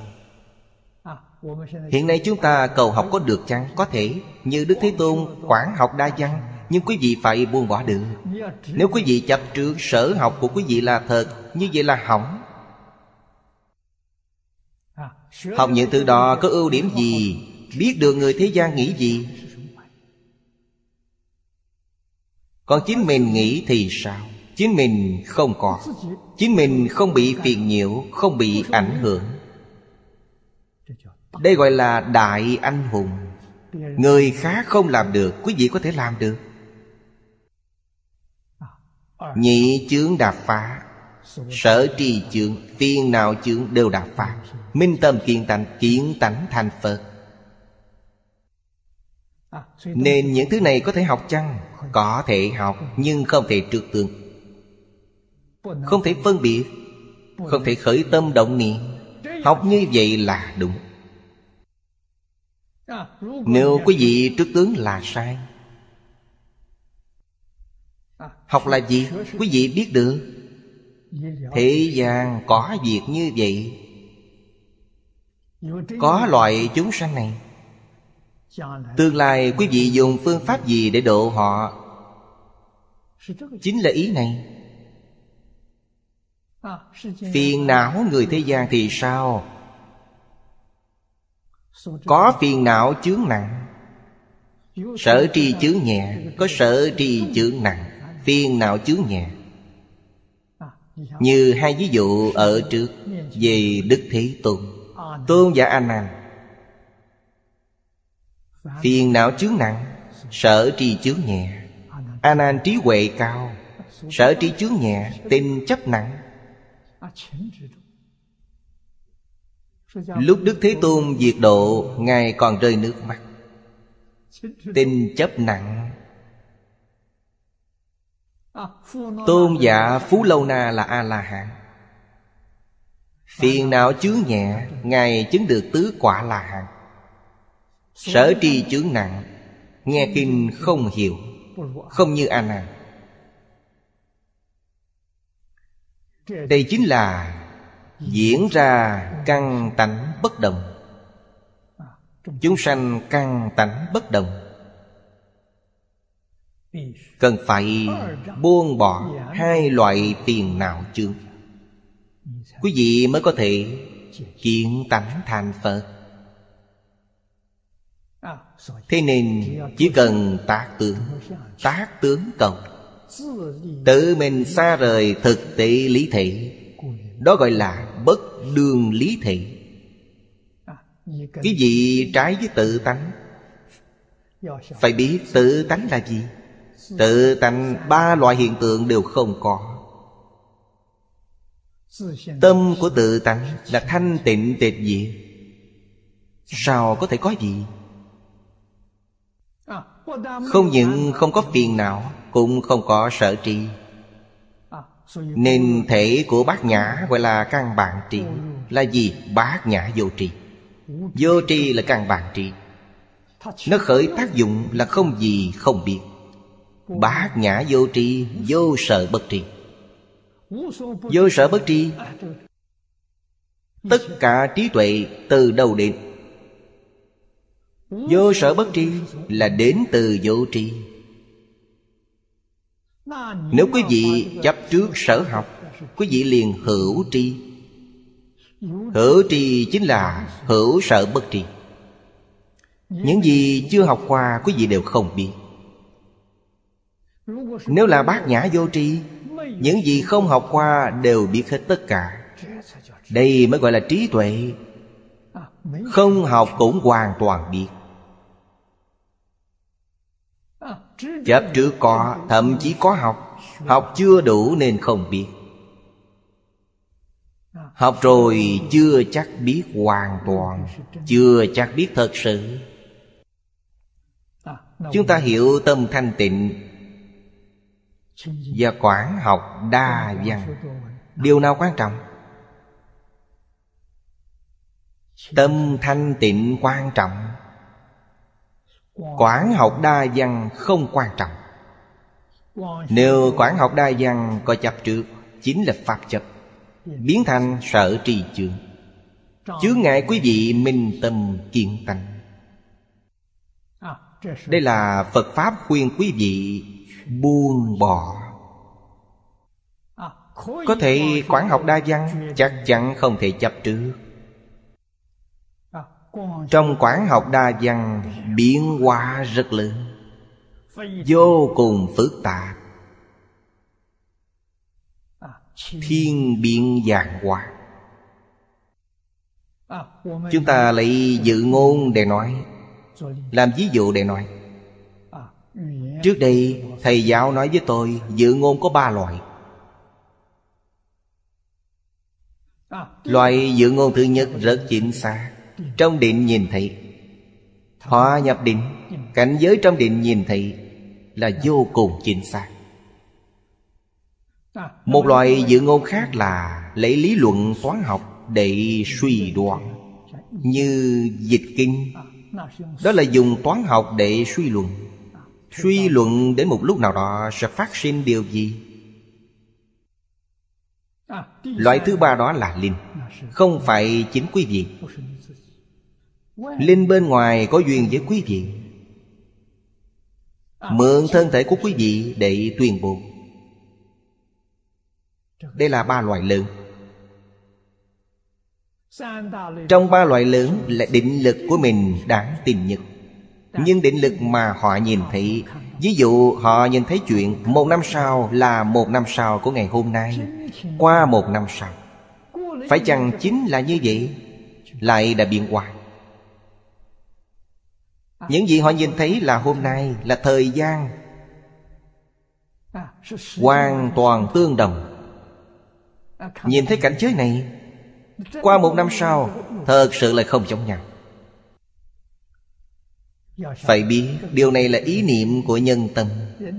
Speaker 1: Hiện nay chúng ta cầu học có được chăng? Có thể. Như Đức Thế Tôn quản học đa văn, Nhưng quý vị phải buông bỏ được. Nếu quý vị chấp trước sở học của quý vị là thật, Như vậy là hỏng. Học những thứ đó có ưu điểm gì? Biết được người thế gian nghĩ gì? Còn chính mình nghĩ thì sao? Chính mình không có Chính mình không bị phiền nhiễu, Không bị ảnh hưởng đây gọi là đại anh hùng. Người khác không làm được, Quý vị có thể làm được. Nhị chướng đạp phá, Sở trì chướng Phiền nào chướng đều đạp phá. Minh tâm kiên tánh, Kiến tánh thành Phật. Nên những thứ này có thể học chăng? Có thể học, Nhưng không thể trượt tường. Không thể phân biệt, Không thể khởi tâm động niệm. Học như vậy là đúng nếu quý vị trước tướng là sai, Học là gì? Quý vị biết được. Thế gian có việc như vậy. Có loại chúng sanh này. Tương lai quý vị dùng phương pháp gì để độ họ? Chính là ý này. Phiền não người thế gian thì sao? Có phiền não chướng nặng. Sở tri chướng nhẹ, Có sở tri chướng nặng, Phiền não chướng nhẹ. Như hai ví dụ ở trước, Về Đức Thế Tôn. Tôn giả A Nan. Phiền não chướng nặng, Sở tri chướng nhẹ. A Nan trí huệ cao, Sở trí chướng nhẹ Tình chấp nặng. Lúc Đức Thế Tôn diệt độ Ngài còn rơi nước mắt. Tình chấp nặng. Tôn giả Phú Lâu Na là A-la-hán. Phiền não chướng nhẹ Ngài chứng được tứ quả là hán Sở tri chướng nặng Nghe kinh không hiểu Không như A Nan Đây chính là Diễn ra căn tánh bất đồng. Chúng sanh căn tánh bất đồng. Cần phải buông bỏ hai loại tiền não chướng Quý vị mới có thể kiện tánh thành Phật. Thế nên chỉ cần tác tướng Tác tướng cầu Tự mình xa rời thực tế lý thị đó gọi là bất đương lý thị. Cái gì trái với tự tánh? Phải biết tự tánh là gì? Tự tánh ba loại hiện tượng đều không có. Tâm của tự tánh là thanh tịnh tịch diệt. Sao có thể có gì? Không những không có phiền não, Cũng không có sợ trì nên thể của bát nhã gọi là căn bản tri Là gì? Bát nhã vô tri Vô tri là căn bản tri Nó khởi tác dụng là không gì không biết. Bát nhã vô tri Vô sợ bất tri Vô sợ bất tri Tất cả trí tuệ từ đầu đến? Vô sở bất tri Là đến từ vô tri nếu quý vị chấp trước sở học, Quý vị liền hữu tri. Hữu tri chính là hữu sở bất tri. Những gì chưa học qua, quý vị đều không biết. Nếu là bát nhã vô tri, Những gì không học qua đều biết hết tất cả. Đây mới gọi là trí tuệ. Không học cũng hoàn toàn biết. Chấp trước có, Thậm chí có học. Học chưa đủ nên không biết. Học rồi chưa chắc biết hoàn toàn, Chưa chắc biết thật sự. Chúng ta hiểu tâm thanh tịnh Và quản học đa văn. Điều nào quan trọng? Tâm thanh tịnh quan trọng. Quảng học đa văn không quan trọng. Nếu quảng học đa văn có chấp trước, Chính là pháp chấp Biến thành sợ trì chương. Chướng ngại quý vị minh tâm kiên tánh. Đây là Phật Pháp khuyên quý vị buông bỏ. Có thể quán học đa văn Chắc chắn không thể chấp trước trong quán học đa văn, biến hóa rất lớn, Vô cùng phức tạp. Thiên biến dạng hóa. Chúng ta lấy dự ngôn để nói, Làm ví dụ để nói. Trước đây, thầy giáo nói với tôi Dự ngôn có ba loại. Loại dự ngôn thứ nhất rất chính xác trong định nhìn thấy. Hòa nhập định, Cảnh giới trong định nhìn thấy Là vô cùng chính xác. Một loại dự ngôn khác là Lấy lý luận toán học Để suy đoán, Như dịch kinh. Đó là dùng toán học để suy luận. Suy luận đến một lúc nào đó Sẽ phát sinh điều gì? Loại thứ ba đó là linh, Không phải chính quý vị Linh bên ngoài có duyên với quý vị. Mượn thân thể của quý vị để tuyên bố. Đây là ba loại lớn. Trong ba loại lớn là định lực của mình đáng tin nhất. Nhưng định lực mà họ nhìn thấy, Ví dụ họ nhìn thấy chuyện Một năm sau là một năm sau của ngày hôm nay, Qua một năm sau. Phải chăng chính là như vậy? Lại đã biến hoài? Những gì họ nhìn thấy là hôm nay Là thời gian. Hoàn toàn tương đồng. Nhìn thấy cảnh giới này Qua một năm sau Thật sự là không giống nhau. Phải biết Điều này là ý niệm của nhân tâm.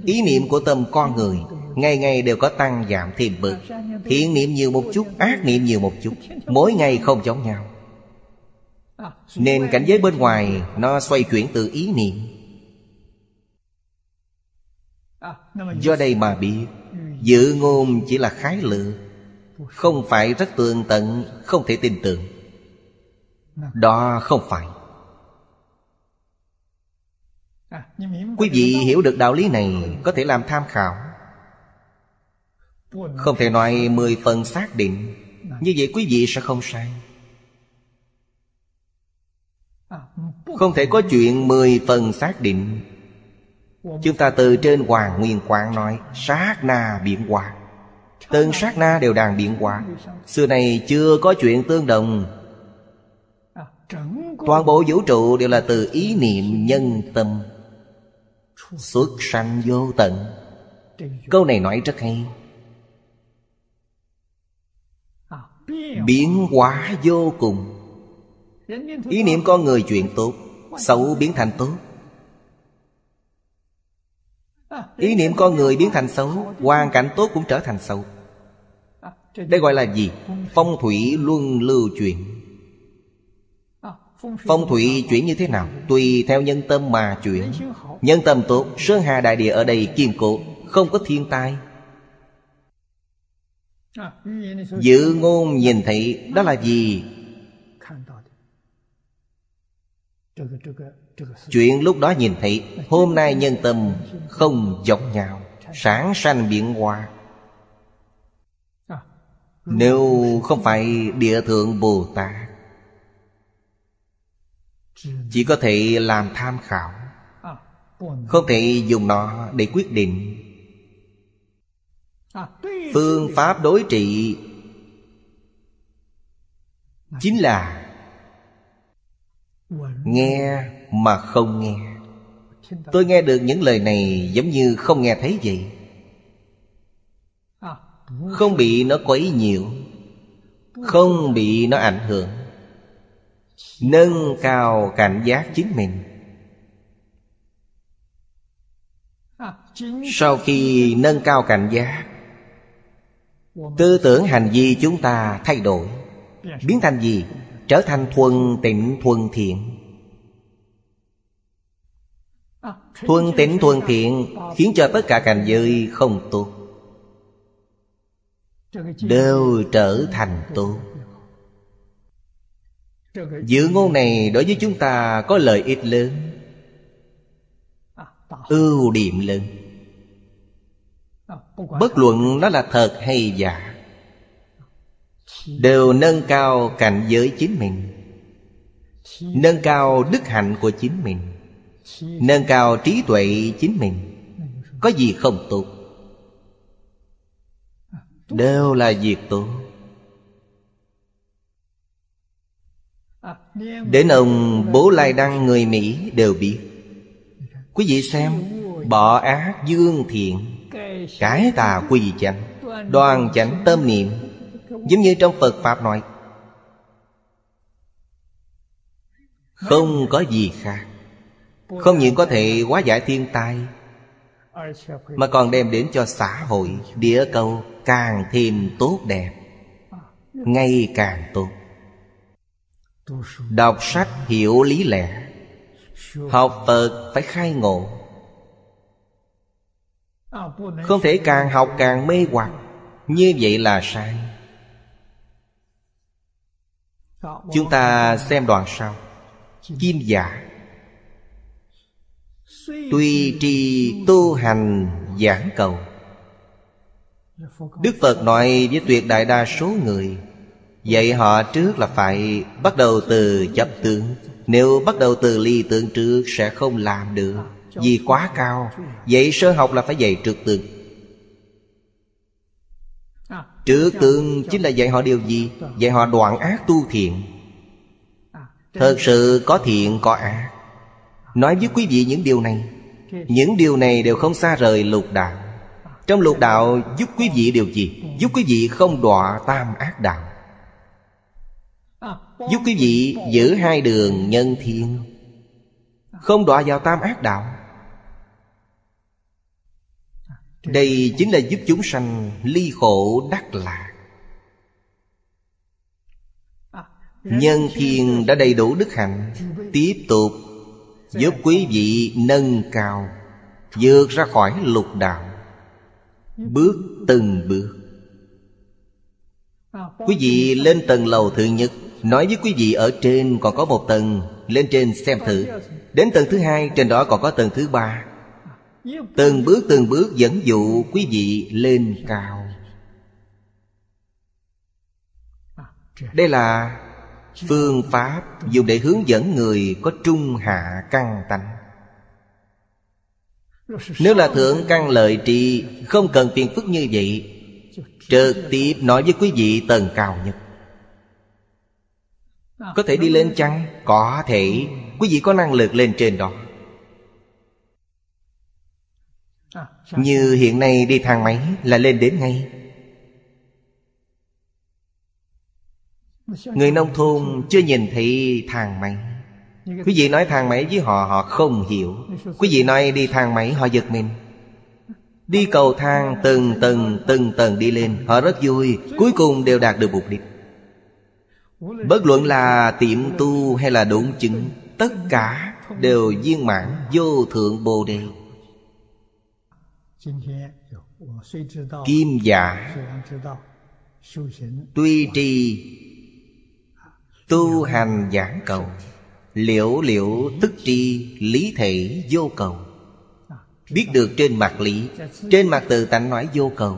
Speaker 1: Ý niệm của tâm con người Ngày ngày đều có tăng giảm thêm bực, Thiện niệm nhiều một chút Ác niệm nhiều một chút Mỗi ngày không giống nhau. Nên cảnh giới bên ngoài, Nó xoay chuyển từ ý niệm. Do đây mà biết Dự ngôn chỉ là khái lược, Không phải rất tường tận, Không thể tin tưởng. Đó không phải. Quý vị hiểu được đạo lý này, Có thể làm tham khảo. Không thể nói mười phần xác định, Như vậy quý vị sẽ không sai. Không thể có chuyện mười phần xác định. Chúng ta từ trên Hoàng Nguyên Quán nói Sát na biến hòa, Từng sát na đều đang biến hòa. Xưa này chưa có chuyện tương đồng. Toàn bộ vũ trụ đều là từ ý niệm nhân tâm. Xuất sanh vô tận. Câu này nói rất hay. Biến hóa vô cùng. Ý niệm con người chuyện tốt, Xấu biến thành tốt Ý niệm con người biến thành xấu, Hoàn cảnh tốt cũng trở thành xấu Đây gọi là gì? Phong thủy luân lưu chuyển Phong thủy chuyển như thế nào? Tùy theo nhân tâm mà chuyển Nhân tâm tốt Sơn Hà Đại Địa ở đây kiên cố, Không có thiên tai Dự ngôn nhìn thấy, Đó là gì? Chuyện lúc đó nhìn thấy Hôm nay nhân tâm không giống nhau Sáng sanh biến hóa Nếu không phải địa thượng Bồ Tát Chỉ có thể làm tham khảo Không thể dùng nó để quyết định. Phương pháp đối trị Chính là Nghe mà không nghe. Tôi nghe được những lời này giống như không nghe thấy vậy. Không bị nó quấy nhiễu, Không bị nó ảnh hưởng. Nâng cao cảnh giác chính mình. Sau khi nâng cao cảnh giác Tư tưởng hành vi chúng ta thay đổi Biến thành gì? Trở thành thuần tịnh thuần thiện. Thuần tịnh thuần thiện, Khiến cho tất cả cảnh giới không tốt Đều trở thành tốt Dự ngôn này đối với chúng ta có lợi ích lớn, Ưu điểm lớn. Bất luận nó là thật hay giả, Đều nâng cao cảnh giới chính mình, Nâng cao đức hạnh của chính mình. Nâng cao trí tuệ chính mình. Có gì không tốt? Đều là việc tốt. Đến ông Bố Lai Đăng, người Mỹ, đều biết. Quý vị xem, Bỏ ác dương thiện, Cái tà quy chánh Đoàn chánh tâm niệm, Giống như trong Phật Pháp nói, Không có gì khác. Không những có thể hóa giải thiên tai, Mà còn đem đến cho xã hội Địa cầu càng thêm tốt đẹp Ngày càng tốt. Đọc sách hiểu lý lẽ, Học Phật phải khai ngộ. Không thể càng học càng mê hoặc, Như vậy là sai. Chúng ta xem đoạn sau. Kim giả Tuy trì tu hành giảng cầu. Đức Phật nói với tuyệt đại đa số người, Vậy họ trước là phải bắt đầu từ chấp tướng. Nếu bắt đầu từ ly tượng trước sẽ không làm được, Vì quá cao. Vậy sơ học là phải dạy trực tướng. Trước tướng chính là dạy họ điều gì? Dạy họ đoạn ác tu thiện. Thật sự có thiện, có ác. Nói với quý vị những điều này. Những điều này đều không xa rời lục đạo. Trong lục đạo giúp quý vị điều gì? Giúp quý vị không đọa tam ác đạo. Giúp quý vị giữ hai đường nhân thiên. Không đọa vào tam ác đạo. Đây chính là giúp chúng sanh ly khổ đắc lạc. Nhân thiên đã đầy đủ đức hạnh, Tiếp tục giúp quý vị nâng cao, vượt ra khỏi lục đạo, bước từng bước. Quý vị lên tầng lầu thứ nhất, nói với quý vị ở trên còn có một tầng, lên trên xem thử. Đến tầng thứ hai, trên đó còn có tầng thứ ba. Từng bước từng bước dẫn dụ quý vị lên cao. Đây là phương pháp dùng để hướng dẫn người có trung hạ căn tánh. Nếu là thượng căn lợi trì, Không cần phiền phức như vậy, Trực tiếp nói với quý vị tầng cao nhất. Có thể đi lên chăng? Có thể. Quý vị có năng lực lên trên đó. Như hiện nay đi thang máy là lên đến ngay. Người nông thôn chưa nhìn thấy thang máy. Quý vị nói thang máy với họ họ không hiểu. Quý vị nói đi thang máy họ giật mình. Đi cầu thang từng tầng từng tầng đi lên. Họ rất vui Cuối cùng đều đạt được mục đích. Bất luận là tiệm tu hay là đụng chứng Tất cả đều viên mãn vô thượng bồ đề. Kim giả Tuy trì Tu hành giảng cầu. Liễu liễu tức tri Lý thể vô cầu. Biết được trên mặt lý, Trên mặt tự tánh nói vô cầu.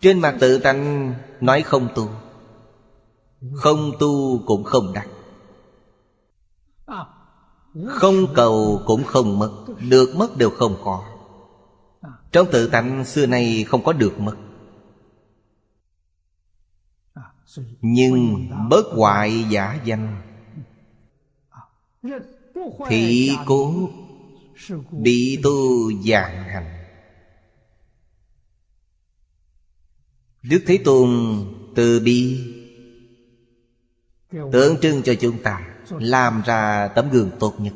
Speaker 1: Trên mặt tự tánh nói không tu. Không tu cũng không đắc. Không cầu cũng không mất, Được mất đều không có. Trong tự tánh xưa nay không có được mất. Nhưng bất hoại giả danh thị cố bị tu dạng hành. Đức thế tôn từ bi, tượng trưng cho chúng ta, làm ra tấm gương tốt nhất.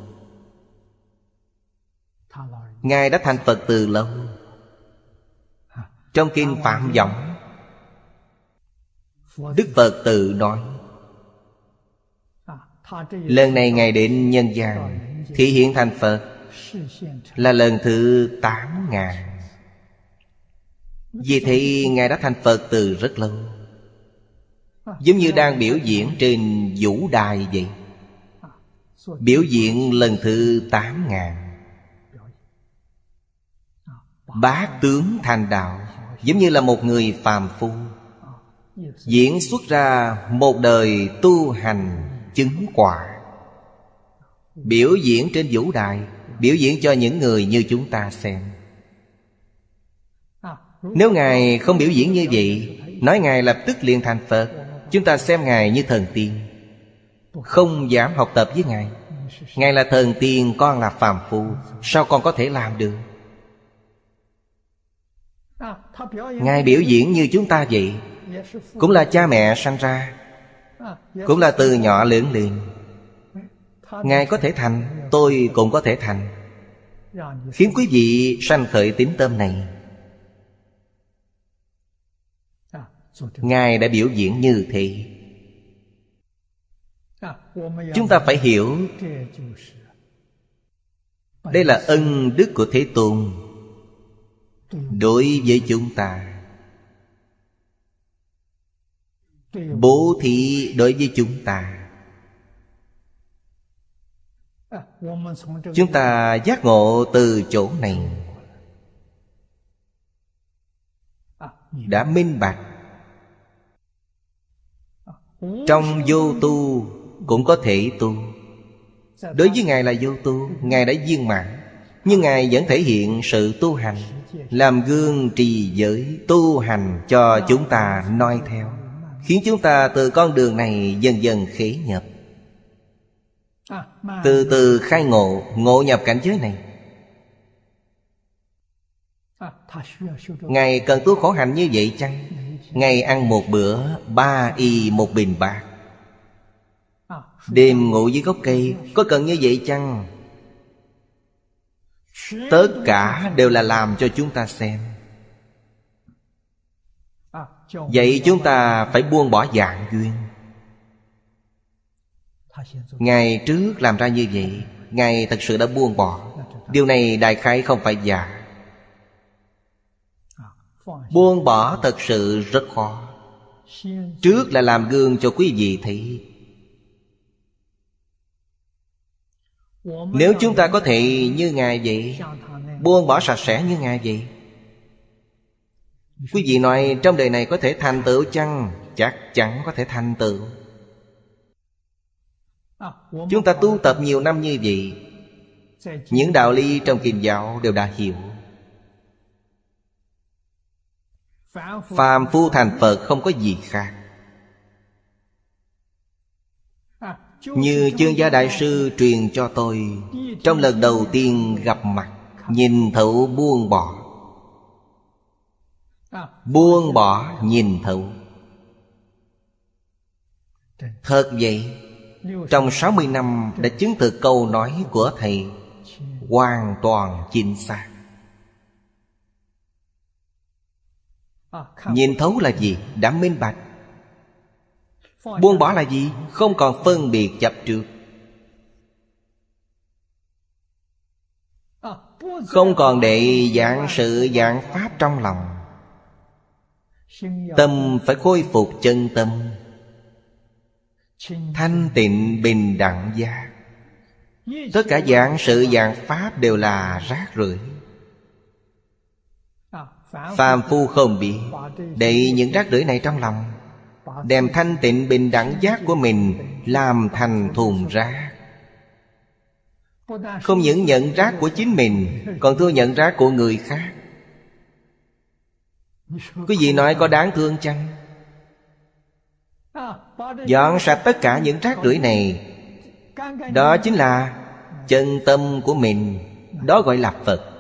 Speaker 1: Ngài đã thành phật từ lâu. Trong kinh phạm vọng Đức Phật tự nói, Lần này Ngài đến nhân gian Thị hiện thành Phật, Là lần thứ tám ngàn. Vì thế, Ngài đã thành Phật từ rất lâu, Giống như đang biểu diễn trên vũ đài vậy. Biểu diễn lần thứ tám ngàn. Bát tướng thành đạo, Giống như là một người phàm phu. Diễn xuất ra một đời tu hành chứng quả. Biểu diễn trên vũ đài, Biểu diễn cho những người như chúng ta xem. Nếu Ngài không biểu diễn như vậy, Nói Ngài lập tức liền thành Phật. Chúng ta xem Ngài như thần tiên. Không dám học tập với Ngài. Ngài là thần tiên, Con là phàm phu. Sao con có thể làm được? Ngài biểu diễn như chúng ta vậy cũng là cha mẹ sanh ra. Cũng là từ nhỏ lớn lên ngài có thể thành, tôi cũng có thể thành. Khiến quý vị sanh khởi tín tâm này. Ngài đã biểu diễn như thế. Chúng ta phải hiểu, đây là ân đức của thế tôn đối với chúng ta. Bố thí đối với chúng ta. Chúng ta giác ngộ từ chỗ này. Đã minh bạch. Trong vô tu cũng có thể tu. Đối với ngài là vô tu, ngài đã viên mãn. Nhưng ngài vẫn thể hiện sự tu hành, làm gương trì giới tu hành cho chúng ta noi theo khiến chúng ta từ con đường này dần dần khế nhập. Từ từ khai ngộ ngộ nhập cảnh giới này. Ngài cần tu khổ hạnh như vậy chăng? Ngày ăn một bữa Ba y một bình bạc. Đêm ngủ dưới gốc cây Có cần như vậy chăng? Tất cả đều là làm cho chúng ta xem Vậy chúng ta phải buông bỏ dạng duyên. Ngày trước làm ra như vậy Ngài thật sự đã buông bỏ. Điều này đại khái không phải giả. Buông bỏ thật sự rất khó. Trước là làm gương cho quý vị thấy. Nếu chúng ta có thể như Ngài vậy Buông bỏ sạch sẽ như Ngài vậy Quý vị nói trong đời này có thể thành tựu chăng? Chắc chắn có thể thành tựu. Chúng ta tu tập nhiều năm như vậy, Những đạo lý trong kinh giáo đều đã hiểu. Phàm phu thành Phật không có gì khác. Như chương gia đại sư truyền cho tôi, Trong lần đầu tiên gặp mặt, Nhìn thấu buông bỏ Buông bỏ nhìn thấu. Thật vậy, Trong 60 năm đã chứng thực câu nói của Thầy Hoàn toàn chính xác. Nhìn thấu là gì? Đã minh bạch. Buông bỏ là gì? Không còn phân biệt chấp trước. Không còn để dạng sự dạng pháp trong lòng. Tâm phải khôi phục chân tâm. Thanh tịnh bình đẳng giác. Tất cả dạng sự, dạng pháp đều là rác rưởi. Phàm phu không bị, Để những rác rưởi này trong lòng, Đem thanh tịnh bình đẳng giác của mình Làm thành thùng rác. Không những nhận rác của chính mình, Còn thua nhận rác của người khác. Quý vị nói có đáng thương chăng? Dọn sạch tất cả những rác rưởi này. Đó chính là chân tâm của mình. Đó gọi là Phật.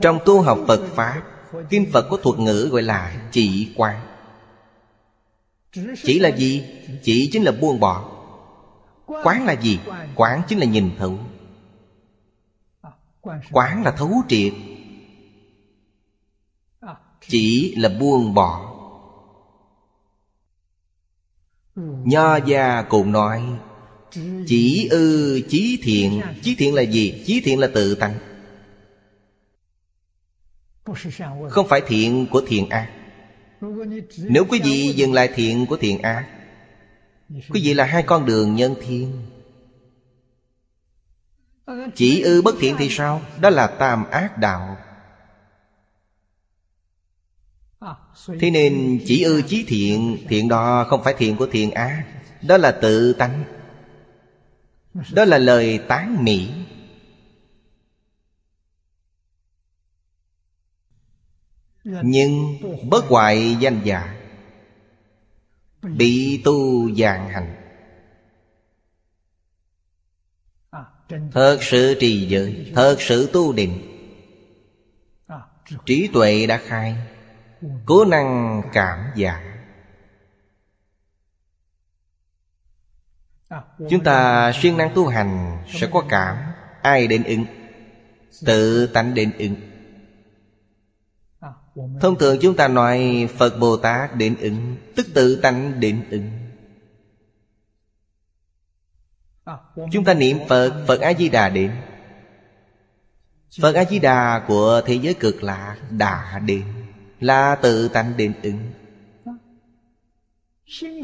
Speaker 1: Trong tu học Phật Pháp Kinh Phật có thuật ngữ gọi là chỉ quán. Chỉ là gì? Chỉ chính là buông bỏ. Quán là gì? Quán chính là nhìn thấu. Quán là thấu triệt. Chỉ là buông bỏ. Nho gia cũng nói, Chỉ ư, chí thiện. Chí thiện là gì? Chí thiện là tự tánh. Không phải thiện của thiện ác. Nếu quý vị dừng lại thiện của thiện ác, Quý vị là hai con đường nhân thiên. Chỉ ư bất thiện thì sao? Đó là tam ác đạo. Thế nên chỉ ư chí thiện Thiện đó không phải thiện của thiện á, Đó là tự tánh. Đó là lời tán mỹ Nhưng bất hoại danh giả Bị tu dạng hành. Thật sự trì giới Thật sự tu định. Trí tuệ đã khai. Cố năng cảm giác Chúng ta siêng năng tu hành Sẽ có cảm. Ai đến ứng? Tự tánh đến ứng. Thông thường chúng ta nói Phật Bồ Tát đến ứng, Tức tự tánh đến ứng. Chúng ta niệm Phật Phật A-di-đà đến. Phật A-di-đà của thế giới cực lạc đã đến. Là tự tánh đến ứng.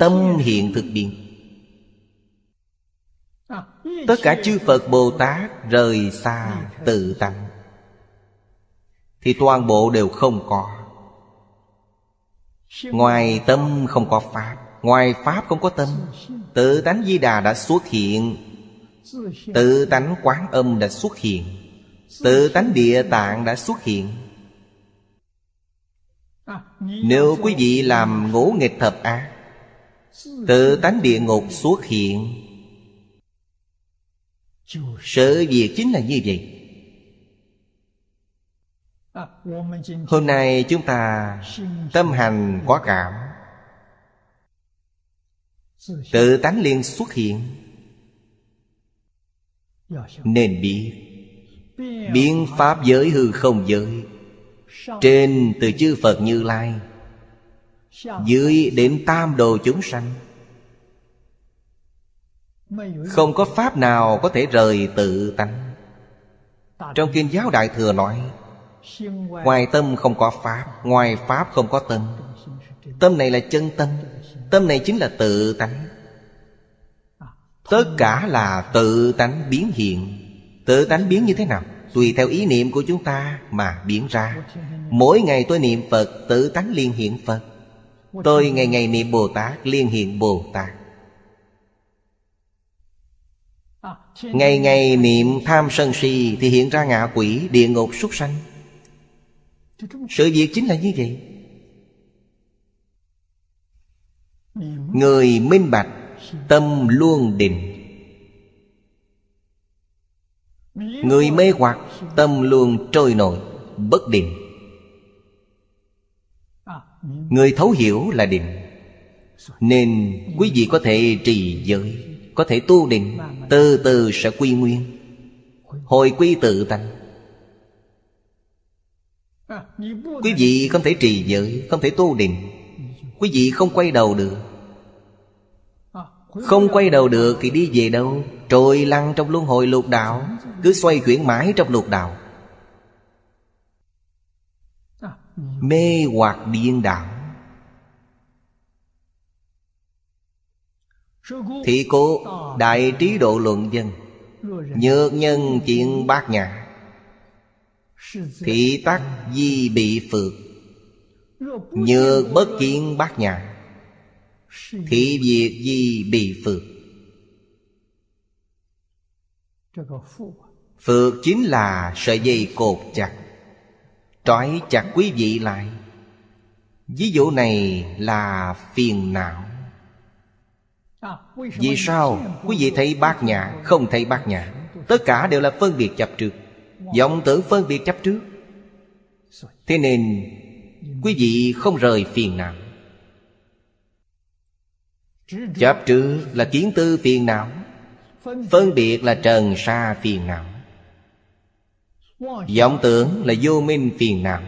Speaker 1: Tâm hiện thực biến. Tất cả chư Phật Bồ Tát rời xa tự tánh Thì toàn bộ đều không có. Ngoài tâm không có Pháp, Ngoài Pháp không có tâm, Tự tánh Di Đà đã xuất hiện. Tự tánh Quán Âm đã xuất hiện. Tự tánh Địa Tạng đã xuất hiện. Nếu quý vị làm ngũ nghịch thập ác Tự tánh địa ngục xuất hiện. Sự việc chính là như vậy. Hôm nay chúng ta tâm hành quá cảm. Tự tánh liên xuất hiện. Nên biết, Biến pháp giới hư không giới. Trên từ chư Phật Như Lai, Dưới đến tam đồ chúng sanh, Không có pháp nào có thể rời tự tánh. Trong Kinh giáo Đại Thừa nói, Ngoài tâm không có Pháp, Ngoài Pháp không có tâm. Tâm này là chân tâm Tâm này chính là tự tánh. Tất cả là tự tánh biến hiện. Tự tánh biến như thế nào? Tùy theo ý niệm của chúng ta mà biến ra. Mỗi ngày tôi niệm Phật, Tự tánh liên hiện Phật. Tôi ngày ngày niệm Bồ Tát, Liên hiện Bồ Tát. Ngày ngày niệm tham sân si Thì hiện ra ngạ quỷ, Địa ngục, súc sanh. Sự việc chính là như vậy. Người minh bạch, Tâm luôn định. Người mê hoặc, Tâm luôn trôi nổi, Bất định. Người thấu hiểu là định. Nên quý vị có thể trì giới, Có thể tu định, Từ từ sẽ quy nguyên. Hồi quy tự tánh. Quý vị không thể trì giới, Không thể tu định. Quý vị không quay đầu được. Không quay đầu được thì đi về đâu? Trôi lăn trong luân hồi lục đạo, Cứ xoay chuyển mãi trong lục đạo. Mê hoặc điên đạo Thị cố Đại trí độ luận dân, Nhược nhân chuyện bát nhã. Thị tắc di bị phược, Nhược bất kiến bát nhã. Thị việc di bị phược Phược chính là sợi dây cột chặt Trói chặt quý vị lại. Ví dụ này là phiền não. Vì sao? quý vị thấy bát nhã Không thấy bát nhã. Tất cả đều là phân biệt chấp trước. Vọng tưởng phân biệt chấp trước. Thế nên Quý vị không rời phiền não Chấp trừ là kiến tư phiền não, Phân biệt là trần sa phiền não. Vọng tưởng là vô minh phiền não.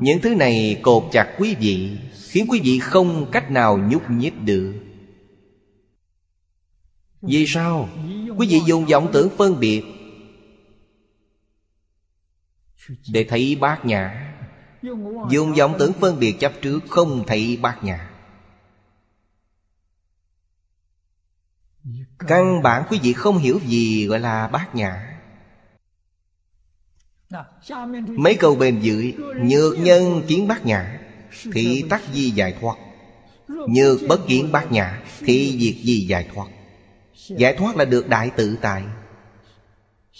Speaker 1: Những thứ này cột chặt quý vị, Khiến quý vị không cách nào nhúc nhích được. Vì sao? Quý vị dùng vọng tưởng phân biệt Để thấy bát nhã. Dùng vọng tưởng phân biệt chấp trước Không thấy bát nhã. Căn bản quý vị không hiểu gì gọi là bát nhã. Mấy câu bền dưới, Nhược nhân kiến bát nhã, thì tắc di giải thoát. Nhược bất kiến bát nhã, thì diệt di giải thoát. Giải thoát là được đại tự tại.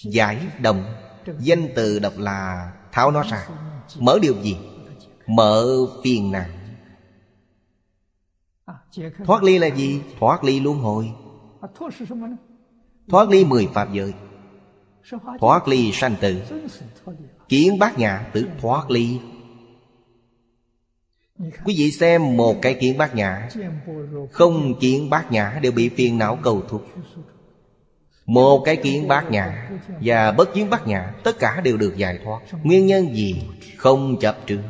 Speaker 1: Giải đồng Danh từ đọc là tháo nó ra. Mở điều gì? Mở phiền não Thoát ly là gì? Thoát ly luân hồi. Thoát ly mười pháp giới. Thoát ly sanh tử. Kiến bát nhã tự thoát ly. Quý vị xem một cái kiến bát nhã. Không kiến bát nhã đều bị phiền não cầu thúc. Một cái kiến bát nhã Và bất kiến bát nhã, Tất cả đều được giải thoát. Nguyên nhân gì? Không chập trương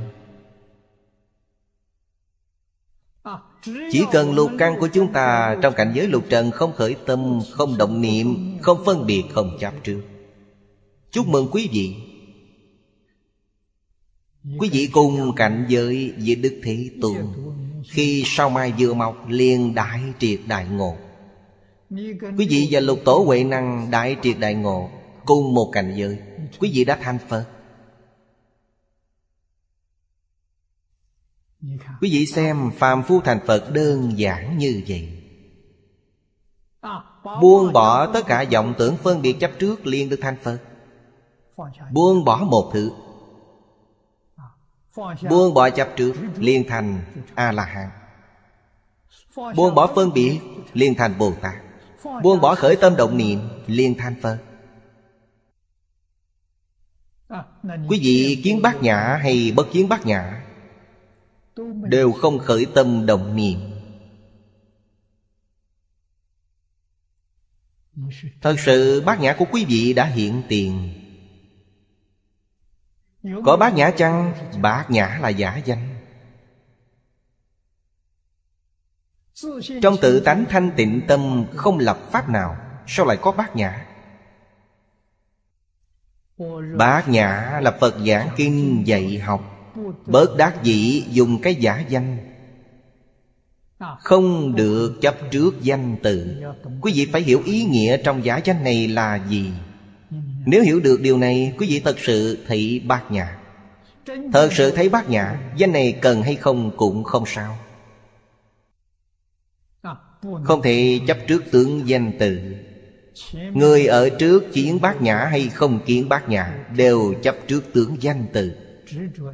Speaker 1: Chỉ cần lục căn của chúng ta Trong cảnh giới lục trần không khởi tâm, Không động niệm, Không phân biệt, không chấp trước Chúc mừng quý vị. Quý vị cùng cảnh giới với Đức Thế Tôn. Khi sau mai vừa mọc, liền đại triệt đại ngộ. Quý vị và lục tổ huệ năng đại triệt đại ngộ, Cùng một cảnh giới. Quý vị đã thành Phật Quý vị xem phàm phu thành Phật đơn giản như vậy. Buông bỏ tất cả vọng tưởng phân biệt chấp trước liền được thành Phật. Buông bỏ một thứ. Buông bỏ chấp trước liền thành A-la-hán Buông bỏ phân biệt liền thành Bồ Tát. Buông bỏ khởi tâm động niệm, liền thành Phật. Quý vị kiến bát nhã hay bất kiến bát nhã Đều không khởi tâm động niệm. Thật sự bát nhã của quý vị đã hiện tiền. Có bát nhã chăng? Bát nhã là giả danh. Trong tự tánh thanh tịnh tâm không lập pháp nào, Sao lại có bát nhã? Bát nhã là Phật giảng kinh dạy học, Bớt đắc dĩ dùng cái giả danh. Không được chấp trước danh tự Quý vị phải hiểu ý nghĩa trong giả danh này là gì. Nếu hiểu được điều này, Quý vị thật sự thị bát nhã. Thật sự thấy bát nhã, Danh này cần hay không cũng không sao. Không thể chấp trước tướng danh từ. Người ở trước kiến bát nhã hay không kiến bát nhã Đều chấp trước tướng danh từ.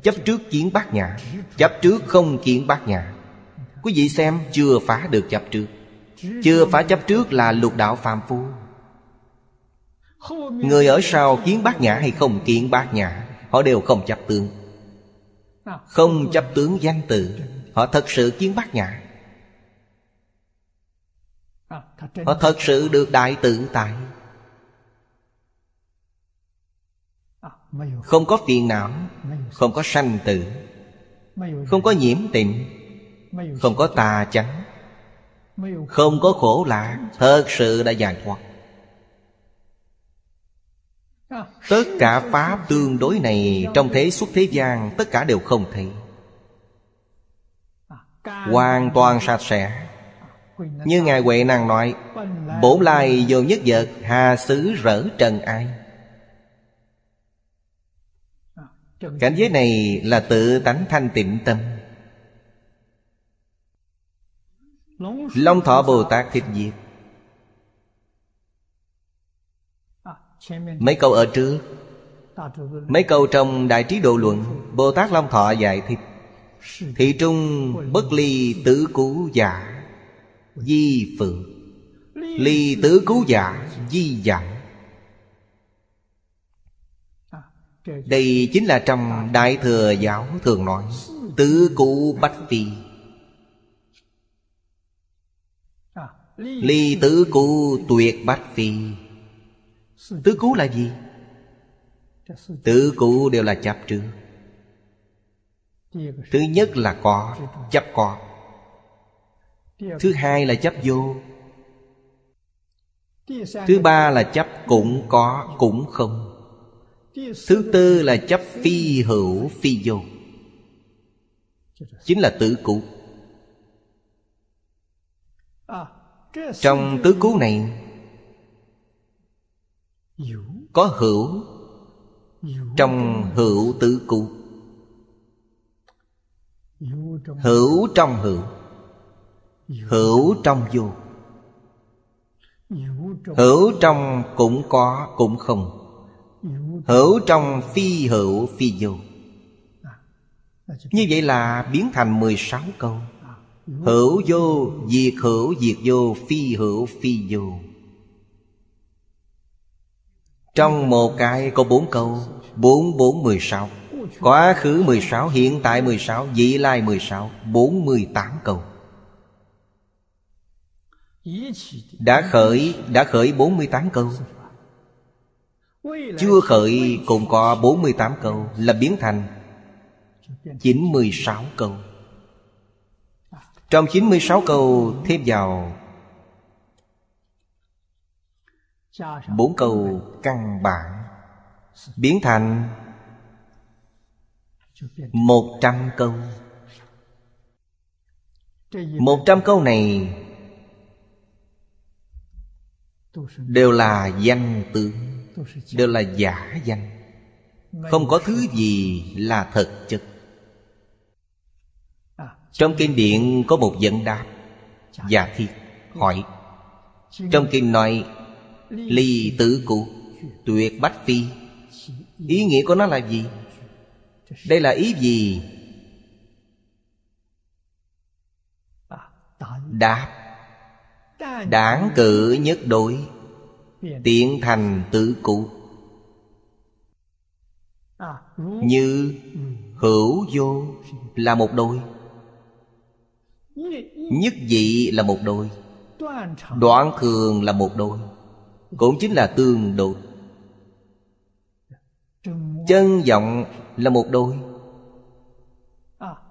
Speaker 1: Chấp trước kiến bát nhã, Chấp trước không kiến bát nhã. Quý vị xem, chưa phá được chấp trước. Chưa phá chấp trước là lục đạo phàm phu. Người ở sau kiến bát nhã hay không kiến bát nhã, Họ đều không chấp tướng. Không chấp tướng danh từ, Họ thật sự kiến bát nhã. Họ thật sự được đại tự tại? Không có phiền não Không có sanh tử Không có nhiễm tịnh Không có tà chánh Không có khổ lạc Thật sự đã giải thoát. Tất cả Pháp tương đối này Trong thế xuất thế gian Tất cả đều không thấy. Hoàn toàn sạch sẽ như Ngài Huệ Năng nói Bổn lai vô nhất vật, Hà xứ rỡ trần ai. Cảnh giới này là tự tánh thanh tịnh tâm. Long thọ Bồ Tát thịt Diệt. Mấy câu ở trước, Mấy câu trong Đại Trí Độ Luận, Bồ Tát Long Thọ dạy thịt Thị trung bất ly tử cú giả. Di phượng. Ly tứ cứu giả, Di giảm Đây chính là trong Đại Thừa Giáo thường nói, Tứ cụ bách phi. Ly tứ cụ tuyệt bách phi. Tứ cú là gì? Tứ cụ đều là chấp trước Thứ nhất là có, Chấp có. Thứ hai là chấp vô. Thứ ba là chấp cũng có, cũng không. Thứ tư là chấp phi hữu, phi vô. Chính là tử cụ Trong tứ cú này, Có hữu. Trong hữu tứ cụ Hữu trong hữu. Hữu trong vô. Hữu trong cũng có cũng không. Hữu trong phi hữu phi vô. Như vậy là biến thành 16 câu. Hữu vô, diệt hữu, diệt vô, phi hữu, phi vô. Trong một cái có bốn câu Bốn bốn mười sáu. Quá khứ mười sáu, hiện tại mười sáu, vị lai mười sáu Bốn mươi tám câu. Đã khởi, đã khởi bốn mươi tám câu. Chưa khởi cũng có 48 câu Là biến thành 96 câu. Trong 96 câu thêm vào bốn câu căn bản Biến thành một trăm câu. Một trăm câu này Đều là danh tướng đều là giả danh không có thứ gì là thật chất. Trong kinh điển có một dẫn đáp dạ giả thiết hỏi. Trong kinh nói, ly tử cụ tuyệt bách phi. Ý nghĩa của nó là gì? Đây là ý gì? Đáp Đảng cử nhất đối Tiện thành tự cụ Như hữu vô là một đôi, Nhất dị là một đôi, Đoạn thường là một đôi, Cũng chính là tương đột Chân vọng là một đôi,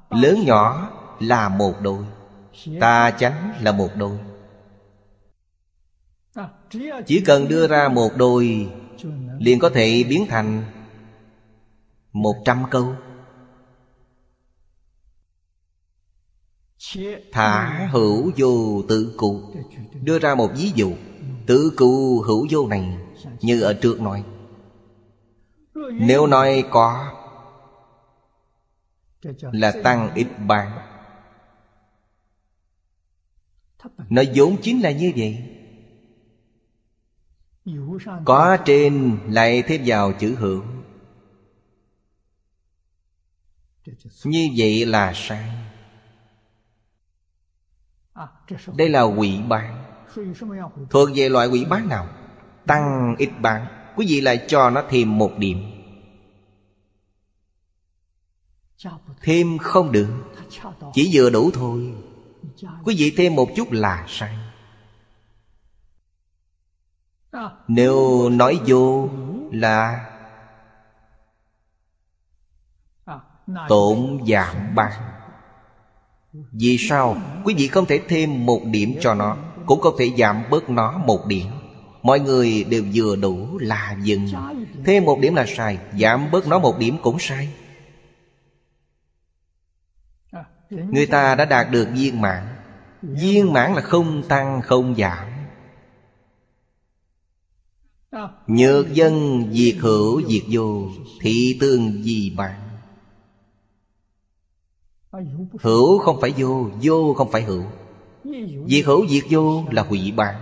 Speaker 1: Lớn nhỏ là một đôi, Ta chánh là một đôi chỉ cần đưa ra một đôi, liền có thể biến thành một trăm câu. Thả hữu vô tự cụ. Đưa ra một ví dụ. Tự cụ hữu vô này, Như ở trước nói. Nếu nói có, Là tăng ít bản Nó vốn chính là như vậy. Có trên lại thêm vào chữ hữu Như vậy là sai. Đây là quỷ bán. Thuộc về loại quỷ bán nào? Tăng ít bán. Quý vị lại cho nó thêm một điểm. Thêm không được. Chỉ vừa đủ thôi. Quý vị thêm một chút là sai nếu nói vô là Tổn giảm ba. Vì sao? Quý vị không thể thêm một điểm cho nó, Cũng không thể giảm bớt nó một điểm. Mọi người đều vừa đủ là dừng. Thêm một điểm là sai, Giảm bớt nó một điểm cũng sai. Người ta đã đạt được viên mãn. Viên mãn là không tăng, không giảm. Nhược dân diệt hữu diệt vô Thị tương di bản Hữu không phải vô Vô không phải hữu. Diệt hữu diệt vô là hủy bản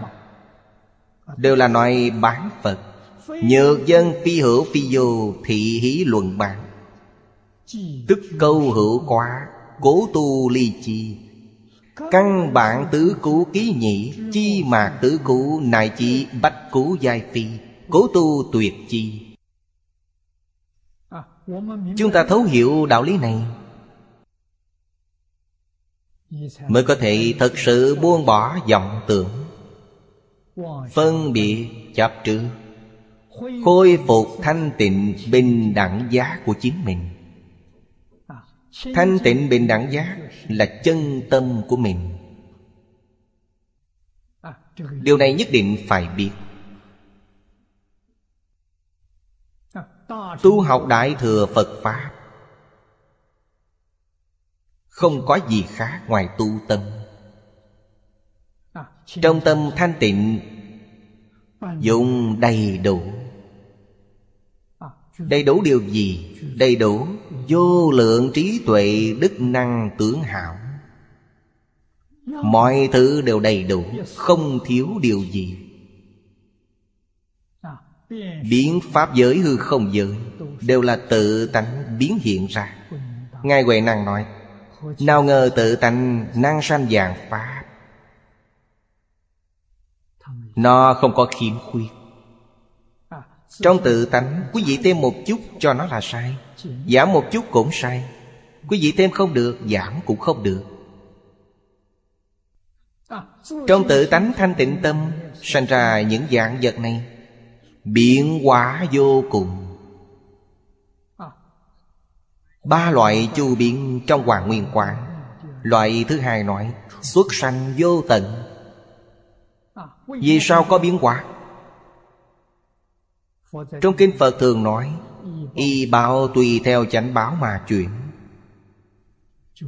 Speaker 1: Đều là nói bán Phật. Nhược dân phi hữu phi vô Thị hí luận bản Tức câu hữu quá, Cố tu ly chi. Căn bản tứ cú ký nhị, Chi mạc tứ cú, nại chỉ Bách cú giai phi, Cố tu tuyệt chi. Chúng ta thấu hiểu đạo lý này. Mới có thể thật sự buông bỏ vọng tưởng. Phân biệt chấp trước Khôi phục thanh tịnh bình đẳng giá của chính mình. Thanh tịnh bình đẳng giác là chân tâm của mình. Điều này nhất định phải biết. Tu học Đại Thừa Phật Pháp Không có gì khác ngoài tu tâm. Trong tâm thanh tịnh, Dùng đầy đủ. Đầy đủ điều gì? Đầy đủ vô lượng trí tuệ đức năng tưởng hảo. Mọi thứ đều đầy đủ, Không thiếu điều gì. Biến pháp giới hư không giới Đều là tự tánh biến hiện ra. Ngài Huệ Năng nói, Nào ngờ tự tánh năng sanh dạng Pháp, Nó không có khiếm khuyết. Trong tự tánh, Quý vị thêm một chút cho nó là sai. Giảm một chút cũng sai. Quý vị thêm không được, Giảm cũng không được. Trong tự tánh thanh tịnh tâm, Sanh ra những dạng vật này, Biến hóa vô cùng. Ba loại chu biến trong Hoàng Nguyên Quán. Loại thứ hai nói, Xuất sanh vô tận. Vì sao có biến hóa? Trong Kinh Phật thường nói Y báo tùy theo chánh báo mà chuyển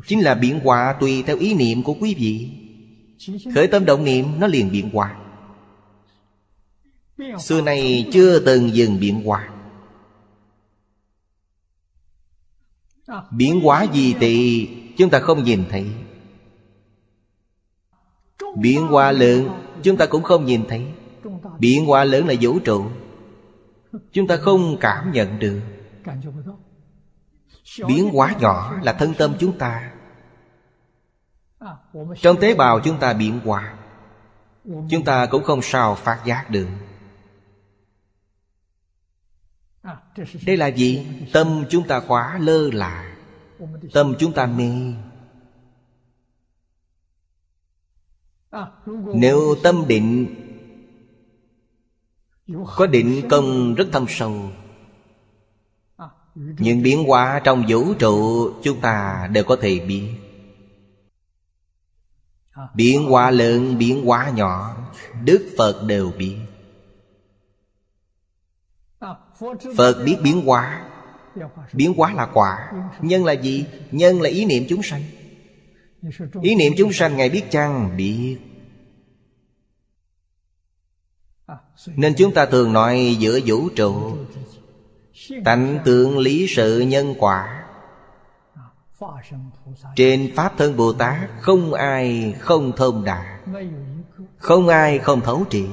Speaker 1: Chính là biến hóa tùy theo ý niệm của quý vị. Khởi tâm động niệm nó liền biến hóa. Xưa nay chưa từng dừng biến hóa. Biến hóa gì thì chúng ta không nhìn thấy. Biến hóa lớn chúng ta cũng không nhìn thấy. Biến hóa lớn là vũ trụ Chúng ta không cảm nhận được. Biến quá nhỏ là thân tâm chúng ta. Trong tế bào chúng ta biến hóa, Chúng ta cũng không sao phát giác được. Đây là gì? Tâm chúng ta quá lơ là, Tâm chúng ta mê. Nếu tâm định có định công rất thâm sâu. Những biến hóa trong vũ trụ Chúng ta đều có thể biết Biến hóa lớn, biến hóa nhỏ Đức Phật đều biết. Phật biết biến hóa. Biến hóa là quả. Nhân là gì? Nhân là ý niệm chúng sanh. Ý niệm chúng sanh Ngài biết chăng? Biết. Nên chúng ta thường nói giữa vũ trụ. Tánh tượng lý sự nhân quả. Trên Pháp thân Bồ Tát Không ai không thông đạt Không ai không thấu trị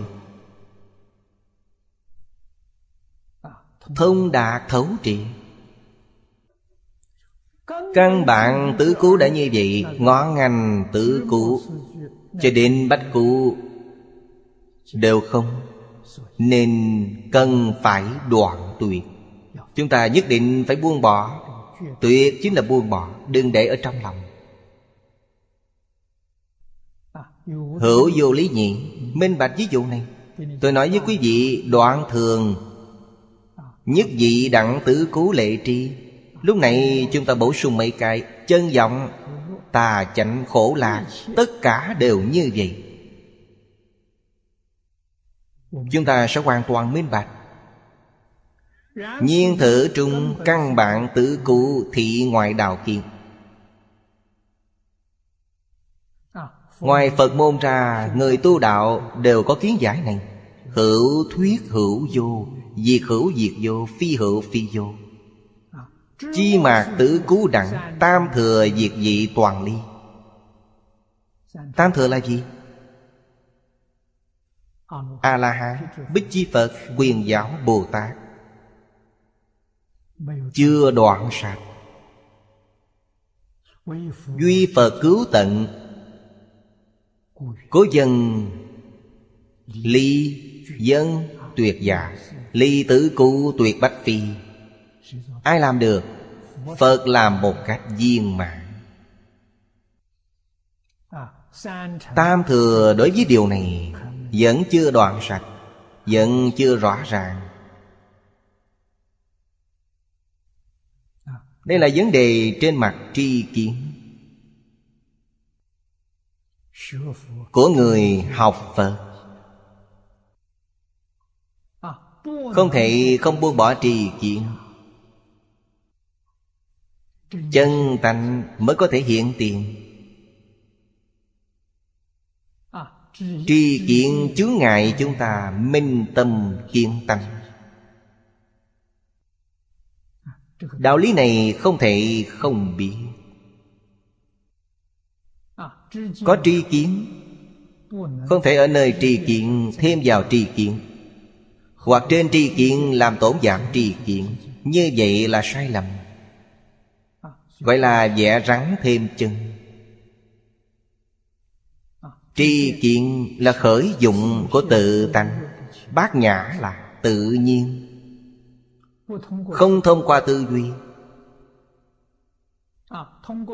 Speaker 1: Thông đạt thấu trị Căn bản tứ cú đã như vậy Ngõ ngành tứ cú, Cho đến bách cú Đều không, Nên cần phải đoạn tuyệt. Chúng ta nhất định phải buông bỏ. Tuyệt chính là buông bỏ, Đừng để ở trong lòng. Hữu vô lý nhị, Minh bạch ví dụ này. Tôi nói với quý vị, đoạn thường Nhất vị đặng tử cú lệ tri. Lúc này chúng ta bổ sung mấy cái, Chân giọng Tà chánh khổ lạc, Tất cả đều như vậy. Chúng ta sẽ hoàn toàn minh bạch. Nhiên thử trung căn bản tử cụ thị ngoại đạo kiên Ngoài Phật môn ra, Người tu đạo đều có kiến giải này. Hữu thuyết hữu vô, Diệt hữu diệt vô, Phi hữu phi vô. Chi mạc tử cứu đẳng Tam thừa diệt dị toàn ly. Tam thừa là gì? A-la-hán Bích Chi Phật Quyền giáo Bồ Tát Chưa đoạn sạch. Duy Phật cứu tận. Cố dân Ly dân tuyệt giả. Ly tử cụ tuyệt bách phi. Ai làm được? Phật làm một cách viên mãn. Tam thừa đối với điều này vẫn chưa đoạn sạch, Vẫn chưa rõ ràng. Đây là vấn đề trên mặt tri kiến. Của người học Phật. Không thể không buông bỏ trì kiến. Chân tánh mới có thể hiện tiền. Tri kiện chướng ngại chúng ta, minh tâm kiên tâm Đạo lý này không thể không biết Có tri kiến, Không thể ở nơi tri kiện thêm vào tri kiến. Hoặc trên tri kiện làm tổn giảm tri kiện Như vậy là sai lầm. Gọi là vẽ rắn thêm chân. Tri kiện là khởi dụng của tự tánh. Bát nhã là tự nhiên. Không thông qua tư duy.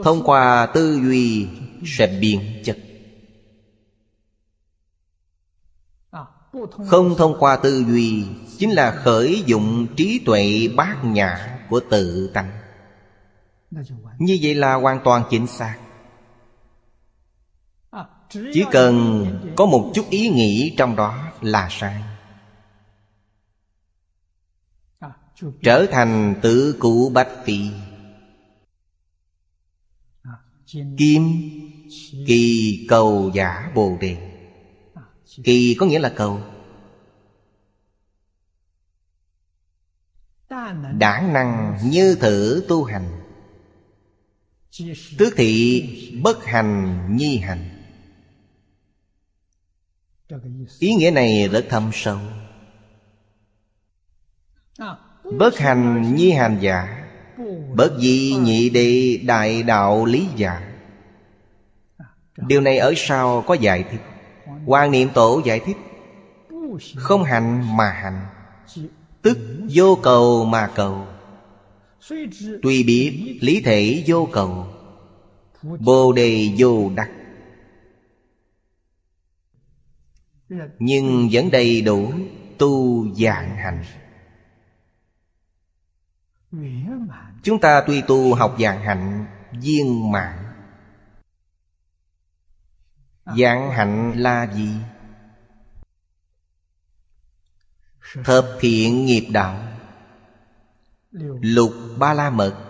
Speaker 1: Thông qua tư duy sẽ biến chất. Không thông qua tư duy Chính là khởi dụng trí tuệ bát nhã của tự tánh. Như vậy là hoàn toàn chính xác. Chỉ cần có một chút ý nghĩ trong đó là sai. Trở thành tự cụ bạch phi Kim, Kỳ cầu giả bồ đề. Kỳ có nghĩa là cầu. Đảng năng như thử tu hành. Tước thị bất hành nhi hành. Ý nghĩa này rất thâm sâu. Bất hành nhi hành giả, Bất di nhị đệ đại đạo lý giả. Điều này ở sau có giải thích. Quan niệm tổ giải thích. Không hành mà hành Tức vô cầu mà cầu. Tuy biết lý thể vô cầu. Bồ đề vô đắc. Nhưng vẫn đầy đủ tu dạng hành. Chúng ta tuy tu học dạng hạnh viên mãn. Dạng hạnh là gì? Thập thiện nghiệp đạo. Lục ba la mật.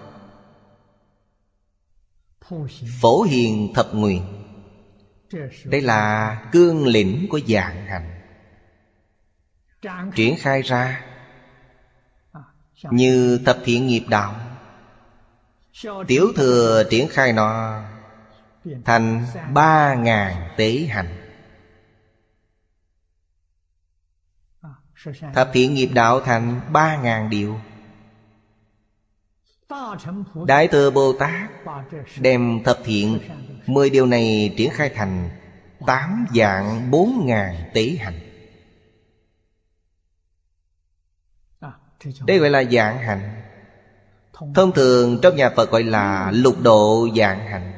Speaker 1: Phổ hiền thập nguyện. Đây là cương lĩnh của dạng hành. Triển khai ra Như thập thiện nghiệp đạo. Tiểu thừa triển khai nó Thành ba ngàn tế hành. Thập thiện nghiệp đạo thành ba ngàn điều. Đại thừa Bồ Tát Đem thập thiện Mười điều này triển khai thành Tám dạng bốn ngàn tế hành. Đây gọi là dạng hành. Thông thường trong nhà Phật gọi là lục độ dạng hành.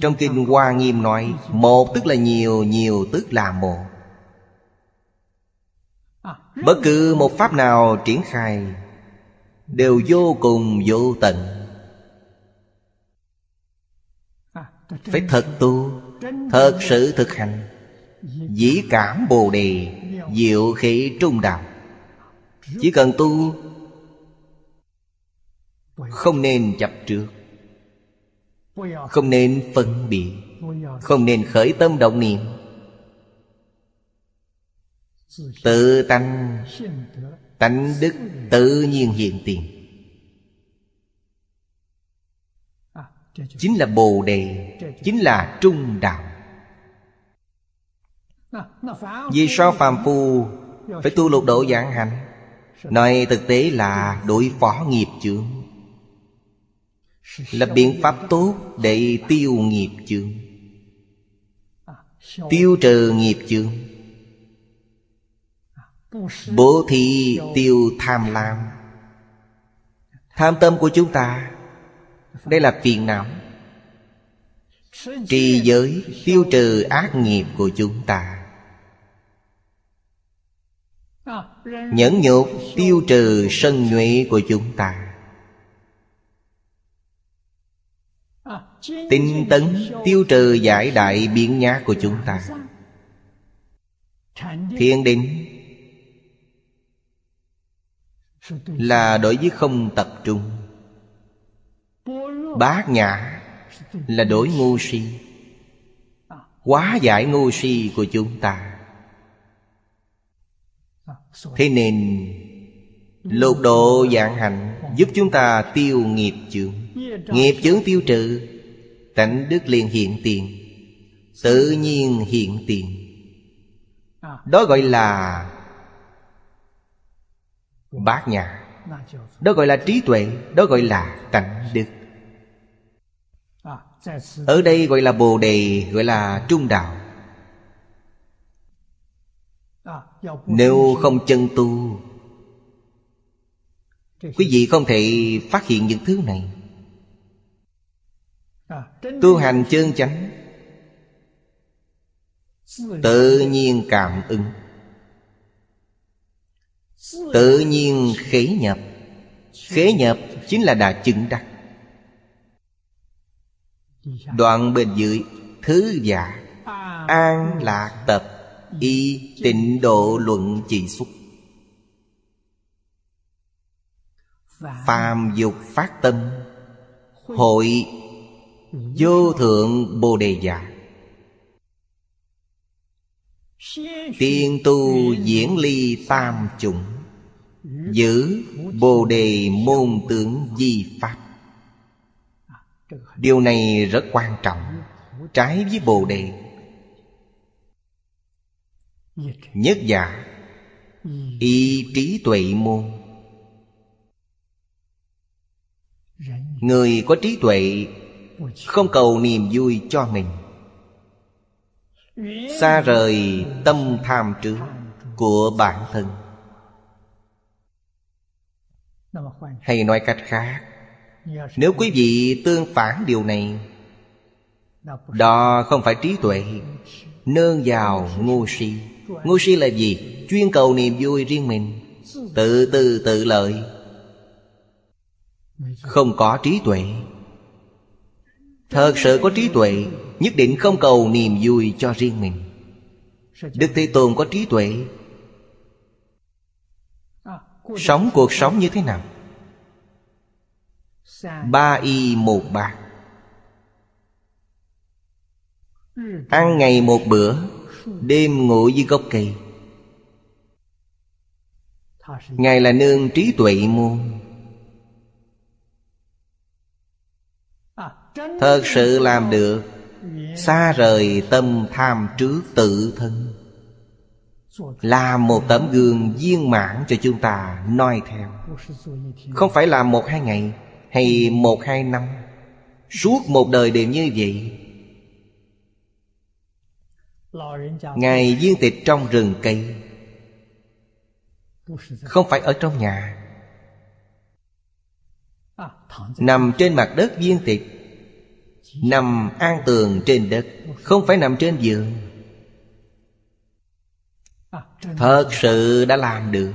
Speaker 1: Trong kinh Hoa Nghiêm nói Một tức là nhiều, nhiều tức là một. Bất cứ một pháp nào triển khai Đều vô cùng vô tận Phải thật tu, Thật sự thực hành. Dĩ cảm bồ đề, Diệu khí trung đạo. Chỉ cần tu, Không nên chập trước, Không nên phân biệt, Không nên khởi tâm động niệm. Tự tánh Tánh đức tự nhiên hiện tiền. Chính là Bồ Đề, Chính là Trung Đạo. Vì sao phàm phu Phải tu lục độ giảng hạnh? Nói thực tế là đối phó nghiệp chướng. Là biện pháp tốt để tiêu nghiệp chướng. Tiêu trừ nghiệp chướng. Bố thí tiêu tham lam. Tham tâm của chúng ta đây là phiền não. Trì giới tiêu trừ ác nghiệp của chúng ta. Nhẫn nhục tiêu trừ sân nhuệ của chúng ta. Tinh tấn tiêu trừ giải đại biến nhá của chúng ta. Thiên định là đối với không tập trung bát nhã là đối ngu si. Quá giải ngu si của chúng ta. Thế nên lục độ dạng hành giúp chúng ta tiêu nghiệp chướng. Nghiệp chướng tiêu trừ, tánh đức liền hiện tiền, tự nhiên hiện tiền. Đó gọi là bát nhã. Đó gọi là trí tuệ, đó gọi là tánh đức ở đây gọi là bồ đề, gọi là trung đạo. Nếu không chân tu, quý vị không thể phát hiện những thứ này. Tu hành chân chánh, tự nhiên cảm ứng, Tự nhiên khế nhập. Khế nhập chính là đà chứng đắc. Đoạn bên dưới, Thứ giả, An lạc tập, Y tịnh độ luận chỉ xuất Phàm dục phát tâm, Hội Vô thượng Bồ Đề Giả Tiên tu diễn ly tam chủng, Giữ Bồ Đề môn tướng di pháp. Điều này rất quan trọng. Trái với Bồ Đề. Nhất giả. Y trí tuệ môn. Người có trí tuệ, Không cầu niềm vui cho mình. Xa rời tâm tham trước Của bản thân. Hay nói cách khác nếu quý vị tương phản điều này, Đó không phải trí tuệ, Nương vào ngu si. Ngu si là gì? Chuyên cầu niềm vui riêng mình, Tự tư tự lợi. Không có trí tuệ. Thật sự có trí tuệ, Nhất định không cầu niềm vui cho riêng mình. Đức Thế Tôn có trí tuệ. Sống cuộc sống như thế nào? Ba y một bạc. Ăn ngày một bữa Đêm ngủ dưới gốc cây. Ngài là nương trí tuệ môn. Thật sự làm được Xa rời tâm tham trước tự thân. Là một tấm gương viên mãn cho chúng ta noi theo. Không phải là một hai ngày hay một hai năm, Suốt một đời đều như vậy. Ngài viên tịch trong rừng cây, Không phải ở trong nhà. Nằm trên mặt đất viên tịch, Nằm an tường trên đất, Không phải nằm trên giường. Thật sự đã làm được.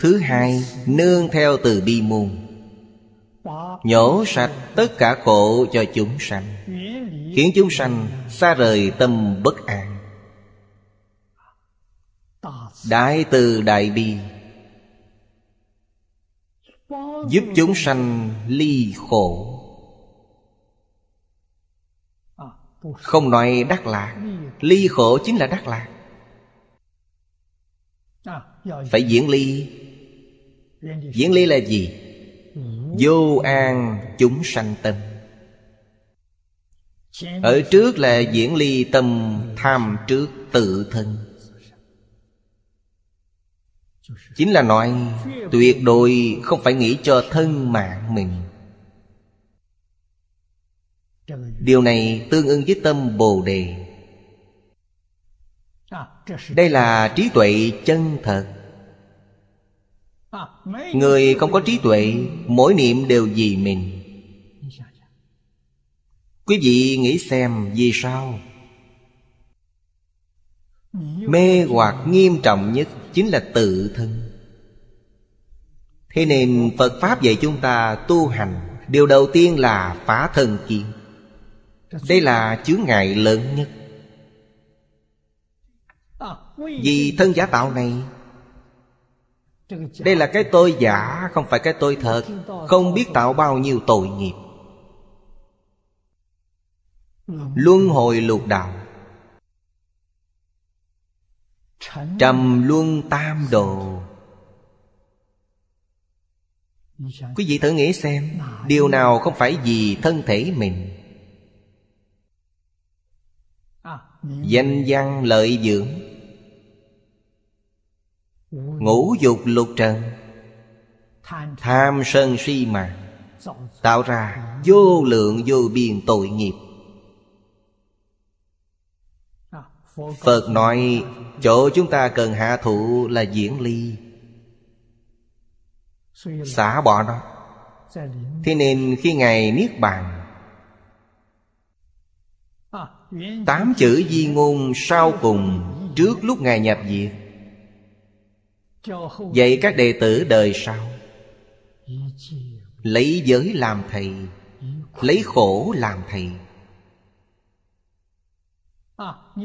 Speaker 1: Thứ hai, Nương theo từ bi môn. Nhổ sạch tất cả khổ cho chúng sanh, Khiến chúng sanh xa rời tâm bất an. Đại từ đại bi Giúp chúng sanh ly khổ. Không nói đắc lạc, Ly khổ chính là đắc lạc. Phải diễn ly. Diễn ly là gì? Vô an chúng sanh tâm. Ở trước là diễn ly tâm, tham trước tự thân. Chính là nói, tuyệt đối không phải nghĩ cho thân mạng mình. Điều này tương ứng với tâm Bồ Đề. Đây là trí tuệ chân thật. Người không có trí tuệ, Mỗi niệm đều vì mình. Quý vị nghĩ xem vì sao? Mê hoặc nghiêm trọng nhất Chính là tự thân. Thế nên Phật Pháp dạy chúng ta tu hành, Điều đầu tiên là phá thân kiến. Đây là chướng ngại lớn nhất. Vì thân giả tạo này đây là cái tôi giả, Không phải cái tôi thật. Không biết tạo bao nhiêu tội nghiệp. Luân hồi lục đạo. Trầm luân tam độ Quý vị thử nghĩ xem, Điều nào không phải vì thân thể mình? Danh văn lợi dưỡng. Ngũ dục lục trần. Tham sân si mạng Tạo ra vô lượng vô biên tội nghiệp. Phật nói, Chỗ chúng ta cần hạ thụ là diễn ly. Xả bỏ nó. Thế nên khi Ngài Niết Bàn, Tám chữ di ngôn sau cùng Trước lúc Ngài nhập diệt Dạy các đệ tử đời sau Lấy giới làm thầy Lấy khổ làm thầy.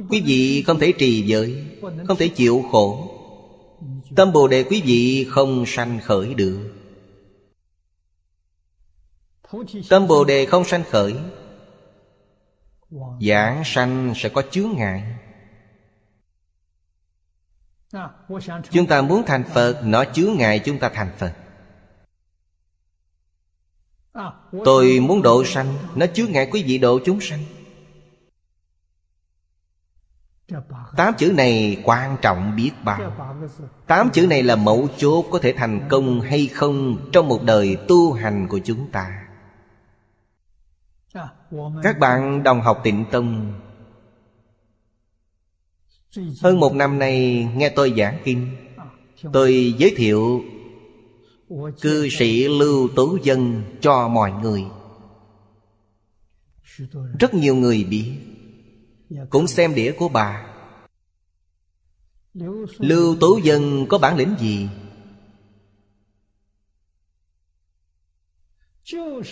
Speaker 1: Quý vị không thể trì giới Không thể chịu khổ. Tâm Bồ Đề quý vị không sanh khởi được. Tâm Bồ Đề không sanh khởi Giảng sanh sẽ có chướng ngại Chúng ta muốn thành Phật Nó chứa ngại chúng ta thành Phật Tôi muốn độ sanh Nó chứa ngại quý vị độ chúng sanh Tám chữ này quan trọng biết bao Tám chữ này là mẫu chốt Có thể thành công hay không Trong một đời tu hành của chúng ta Các bạn đồng học tịnh tông Hơn một năm nay nghe tôi giảng kinh Tôi giới thiệu Cư sĩ Lưu Tú Dân cho mọi người. Rất nhiều người biết Cũng xem đĩa của bà. Lưu Tú Dân có bản lĩnh gì?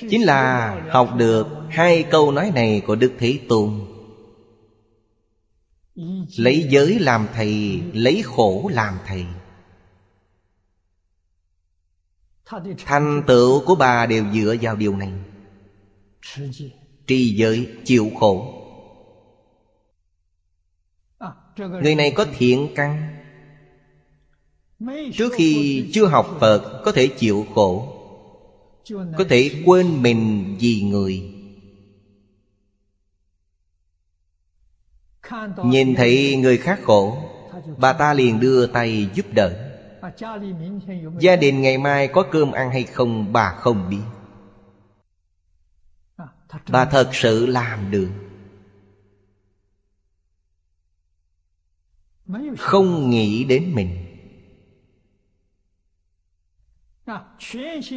Speaker 1: Chính là học được hai câu nói này của Đức Thế Tôn Lấy giới làm thầy, Lấy khổ làm thầy. Thành tựu của bà đều dựa vào điều này. Trì giới chịu khổ. Người này có thiện căn. Trước khi chưa học Phật, Có thể chịu khổ. Có thể quên mình vì người. Nhìn thấy người khác khổ, Bà ta liền đưa tay giúp đỡ. Gia đình ngày mai có cơm ăn hay không, bà không biết. Bà thật sự làm được. Không nghĩ đến mình.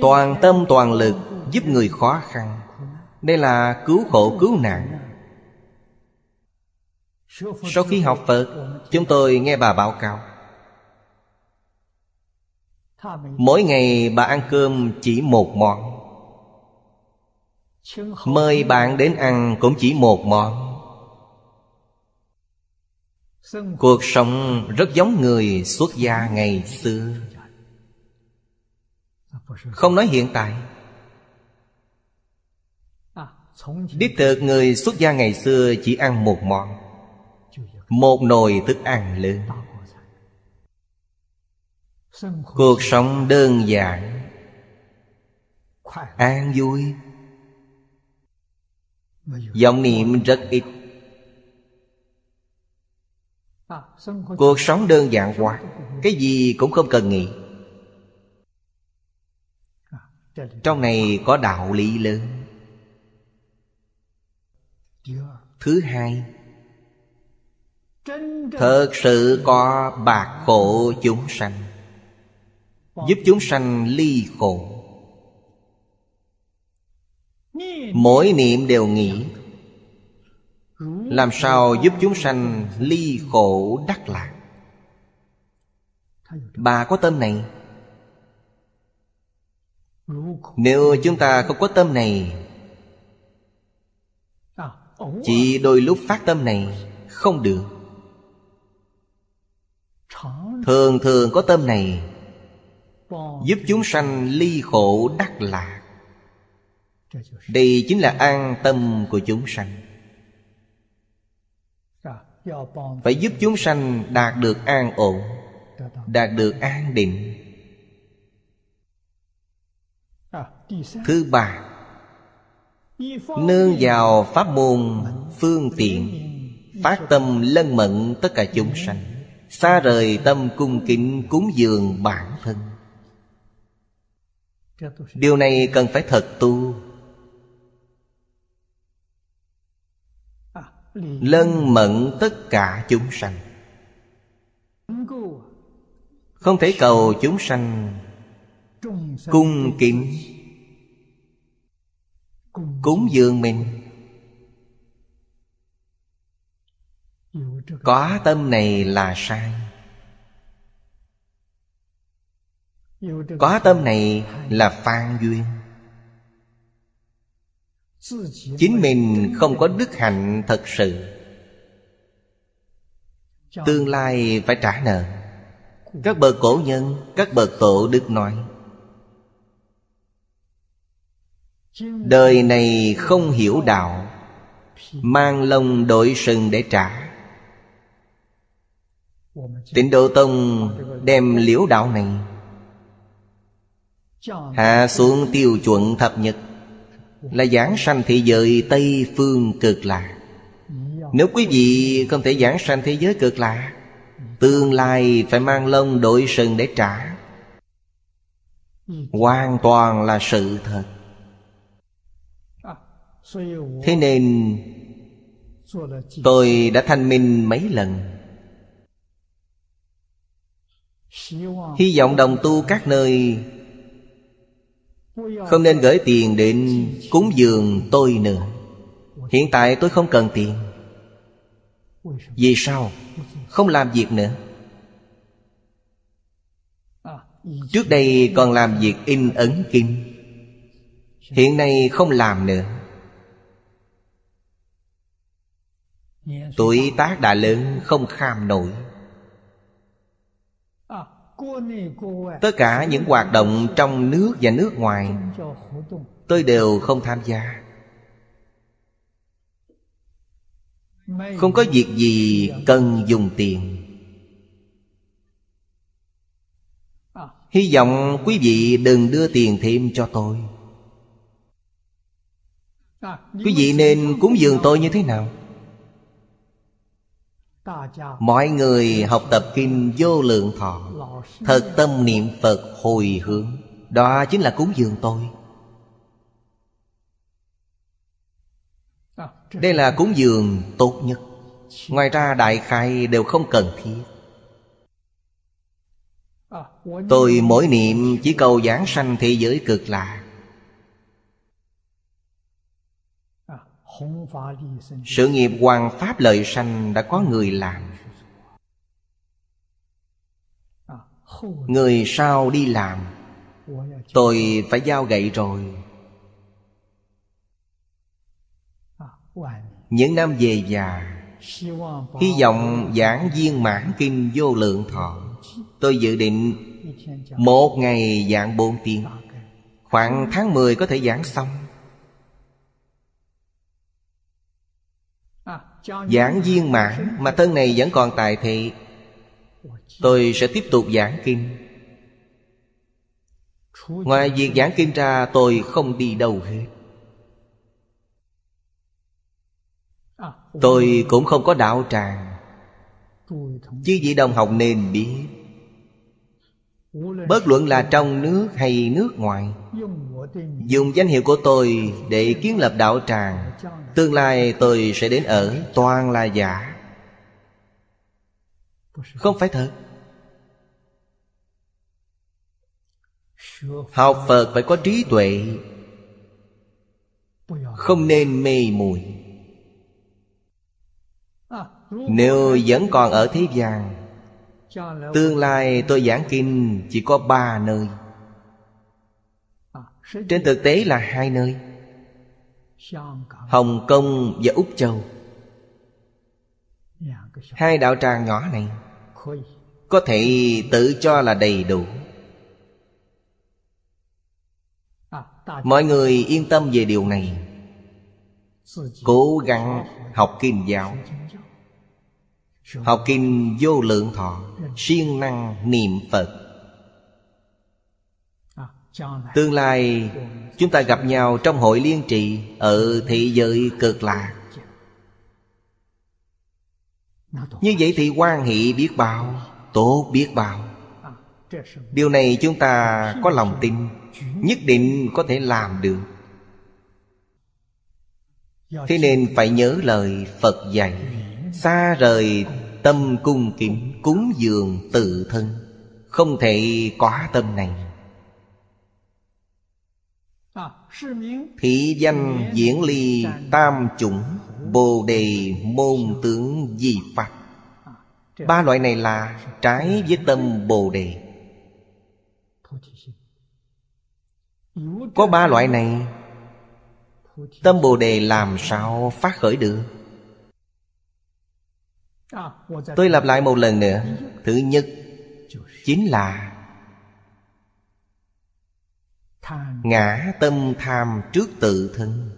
Speaker 1: Toàn tâm toàn lực giúp người khó khăn. Đây là cứu khổ cứu nạn. Sau khi học Phật, Chúng tôi nghe bà báo cáo. Mỗi ngày bà ăn cơm chỉ một món. Mời bạn đến ăn cũng chỉ một món. Cuộc sống rất giống người xuất gia ngày xưa. Không nói hiện tại. Đích thực người xuất gia ngày xưa chỉ ăn một món. Một nồi thức ăn lớn. Cuộc sống đơn giản. An vui. Vọng niệm rất ít. Cuộc sống đơn giản quá. Cái gì cũng không cần nghĩ. Trong này có đạo lý lớn. Thứ hai Thật sự có bạc khổ chúng sanh. Giúp chúng sanh ly khổ. Mỗi niệm đều nghĩ Làm sao giúp chúng sanh ly khổ đắc lạc? Bà có tâm này? Nếu chúng ta không có tâm này Chỉ đôi lúc phát tâm này Không được Thường thường có tâm này Giúp chúng sanh ly khổ đắc lạc. Đây chính là an tâm của chúng sanh. Phải giúp chúng sanh đạt được an ổn, Đạt được an định. Thứ ba, Nương vào pháp môn phương tiện, Phát tâm lân mận tất cả chúng sanh. Xa rời tâm cung kính cúng dường bản thân. Điều này cần phải thật tu. Lân mẫn tất cả chúng sanh. Không thể cầu chúng sanh Cung kính, Cúng dường mình. Có tâm này là sai. Có tâm này là phan duyên. Chính mình không có đức hạnh thật sự. Tương lai phải trả nợ. Các bậc cổ nhân, các bậc tổ đức nói Đời này không hiểu đạo Mang lông đội sừng để trả Tịnh Độ Tông đem liễu đạo này Hạ xuống tiêu chuẩn thập nhật Là giảng sanh thế giới Tây Phương cực lạ Nếu quý vị không thể giảng sanh thế giới cực lạ Tương lai phải mang lông đội sừng để trả. Hoàn toàn là sự thật. Thế nên Tôi đã thanh minh mấy lần Hy vọng đồng tu các nơi. Không nên gửi tiền đến cúng dường tôi nữa. Hiện tại tôi không cần tiền. Vì sao? Không làm việc nữa. Trước đây còn làm việc in ấn kinh Hiện nay không làm nữa. Tuổi tác đã lớn, không kham nổi. Tất cả những hoạt động trong nước và nước ngoài, Tôi đều không tham gia. Không có việc gì cần dùng tiền. Hy vọng quý vị đừng đưa tiền thêm cho tôi. Quý vị nên cúng dường tôi như thế nào? Mọi người học tập kinh vô lượng thọ, Thật tâm niệm Phật hồi hướng. Đó chính là cúng dường tôi. Đây là cúng dường tốt nhất. Ngoài ra đại khai đều không cần thiết. Tôi mỗi niệm chỉ cầu giảng sanh thế giới cực lạ Sự nghiệp hoàng pháp lợi sanh đã có người làm. Người sau đi làm. Tôi phải giao gậy rồi. Những năm về già Hy vọng giảng viên mãn kinh vô lượng thọ. Tôi dự định Một ngày giảng bốn tiếng. Khoảng tháng 10 có thể giảng xong Giảng viên mãn Mà thân này vẫn còn tài thị. Tôi sẽ tiếp tục giảng kinh. Ngoài việc giảng kinh ra, tôi không đi đâu hết. Tôi cũng không có đạo tràng. Chứ vị đồng học nên biết. Bất luận là trong nước hay nước ngoài Dùng danh hiệu của tôi để kiến lập đạo tràng. Tương lai tôi sẽ đến ở toàn là giả dạ. Không phải thật. Học Phật phải có trí tuệ. Không nên mê muội. Nếu vẫn còn ở thế gian, Tương lai tôi giảng kinh chỉ có ba nơi. Trên thực tế là hai nơi, Hồng Kông và Úc Châu. Hai đạo tràng nhỏ này Có thể tự cho là đầy đủ. Mọi người yên tâm về điều này. Cố gắng học kinh giáo. Học kinh vô lượng thọ, siêng năng niệm Phật. Tương lai, chúng ta gặp nhau trong hội liên trì Ở thị giới cực lạc. Như vậy thì quan hệ biết bao, Tốt biết bao. Điều này chúng ta có lòng tin, Nhất định có thể làm được. Thế nên phải nhớ lời Phật dạy, Xa rời tâm cung kính Cúng dường tự thân, Không thể quá tâm này. Thị danh diễn ly tam chủng Bồ đề môn tướng di pháp Ba loại này là trái với tâm bồ đề. Có ba loại này. Tâm bồ đề làm sao phát khởi được? Tôi lặp lại một lần nữa. Thứ nhất Chính là Ngã tâm tham trước tự thân.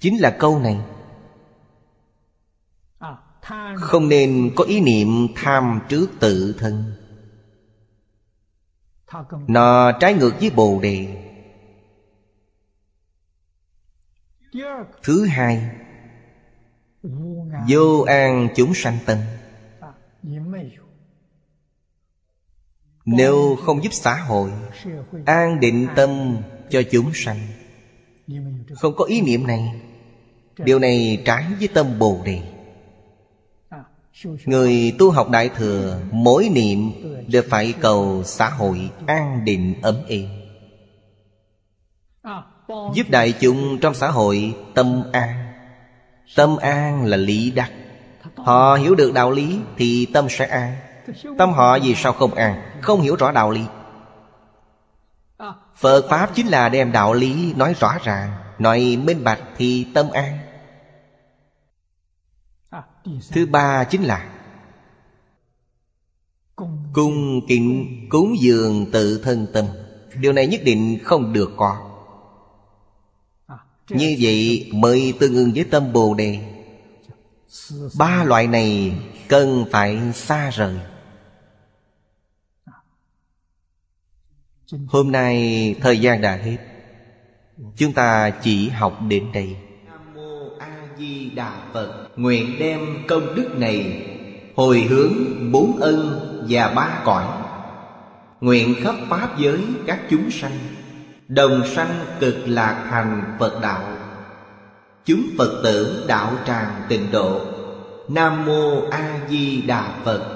Speaker 1: Chính là câu này. Không nên có ý niệm tham trước tự thân. Nó trái ngược với Bồ Đề. Thứ hai. Vô an chúng sanh tâm Nếu không giúp xã hội, An định tâm cho chúng sanh. Không có ý niệm này, Điều này trái với tâm Bồ Đề. Người tu học Đại Thừa, Mỗi niệm đều phải cầu xã hội an định ấm êm. Giúp đại chúng trong xã hội tâm an. Tâm an là lý đắc. Họ hiểu được đạo lý thì tâm sẽ an. Tâm họ vì sao không an Không hiểu rõ đạo lý. Phật Pháp chính là đem đạo lý nói rõ ràng, Nói minh bạch thì tâm an. Thứ ba chính là Cung kính, cúng dường tự thân tâm. Điều này nhất định không được có. Như vậy mới tương ứng với tâm Bồ Đề. Ba loại này cần phải xa rời. Hôm nay thời gian đã hết. Chúng ta chỉ học đến đây. Nam Mô A Di Đà Phật. Nguyện đem công đức này Hồi hướng bốn ân và ba cõi. Nguyện khắp Pháp giới các chúng sanh, Đồng sanh cực lạc thành Phật đạo. Chúng Phật tử đạo tràng tịnh độ. Nam Mô A Di Đà Phật.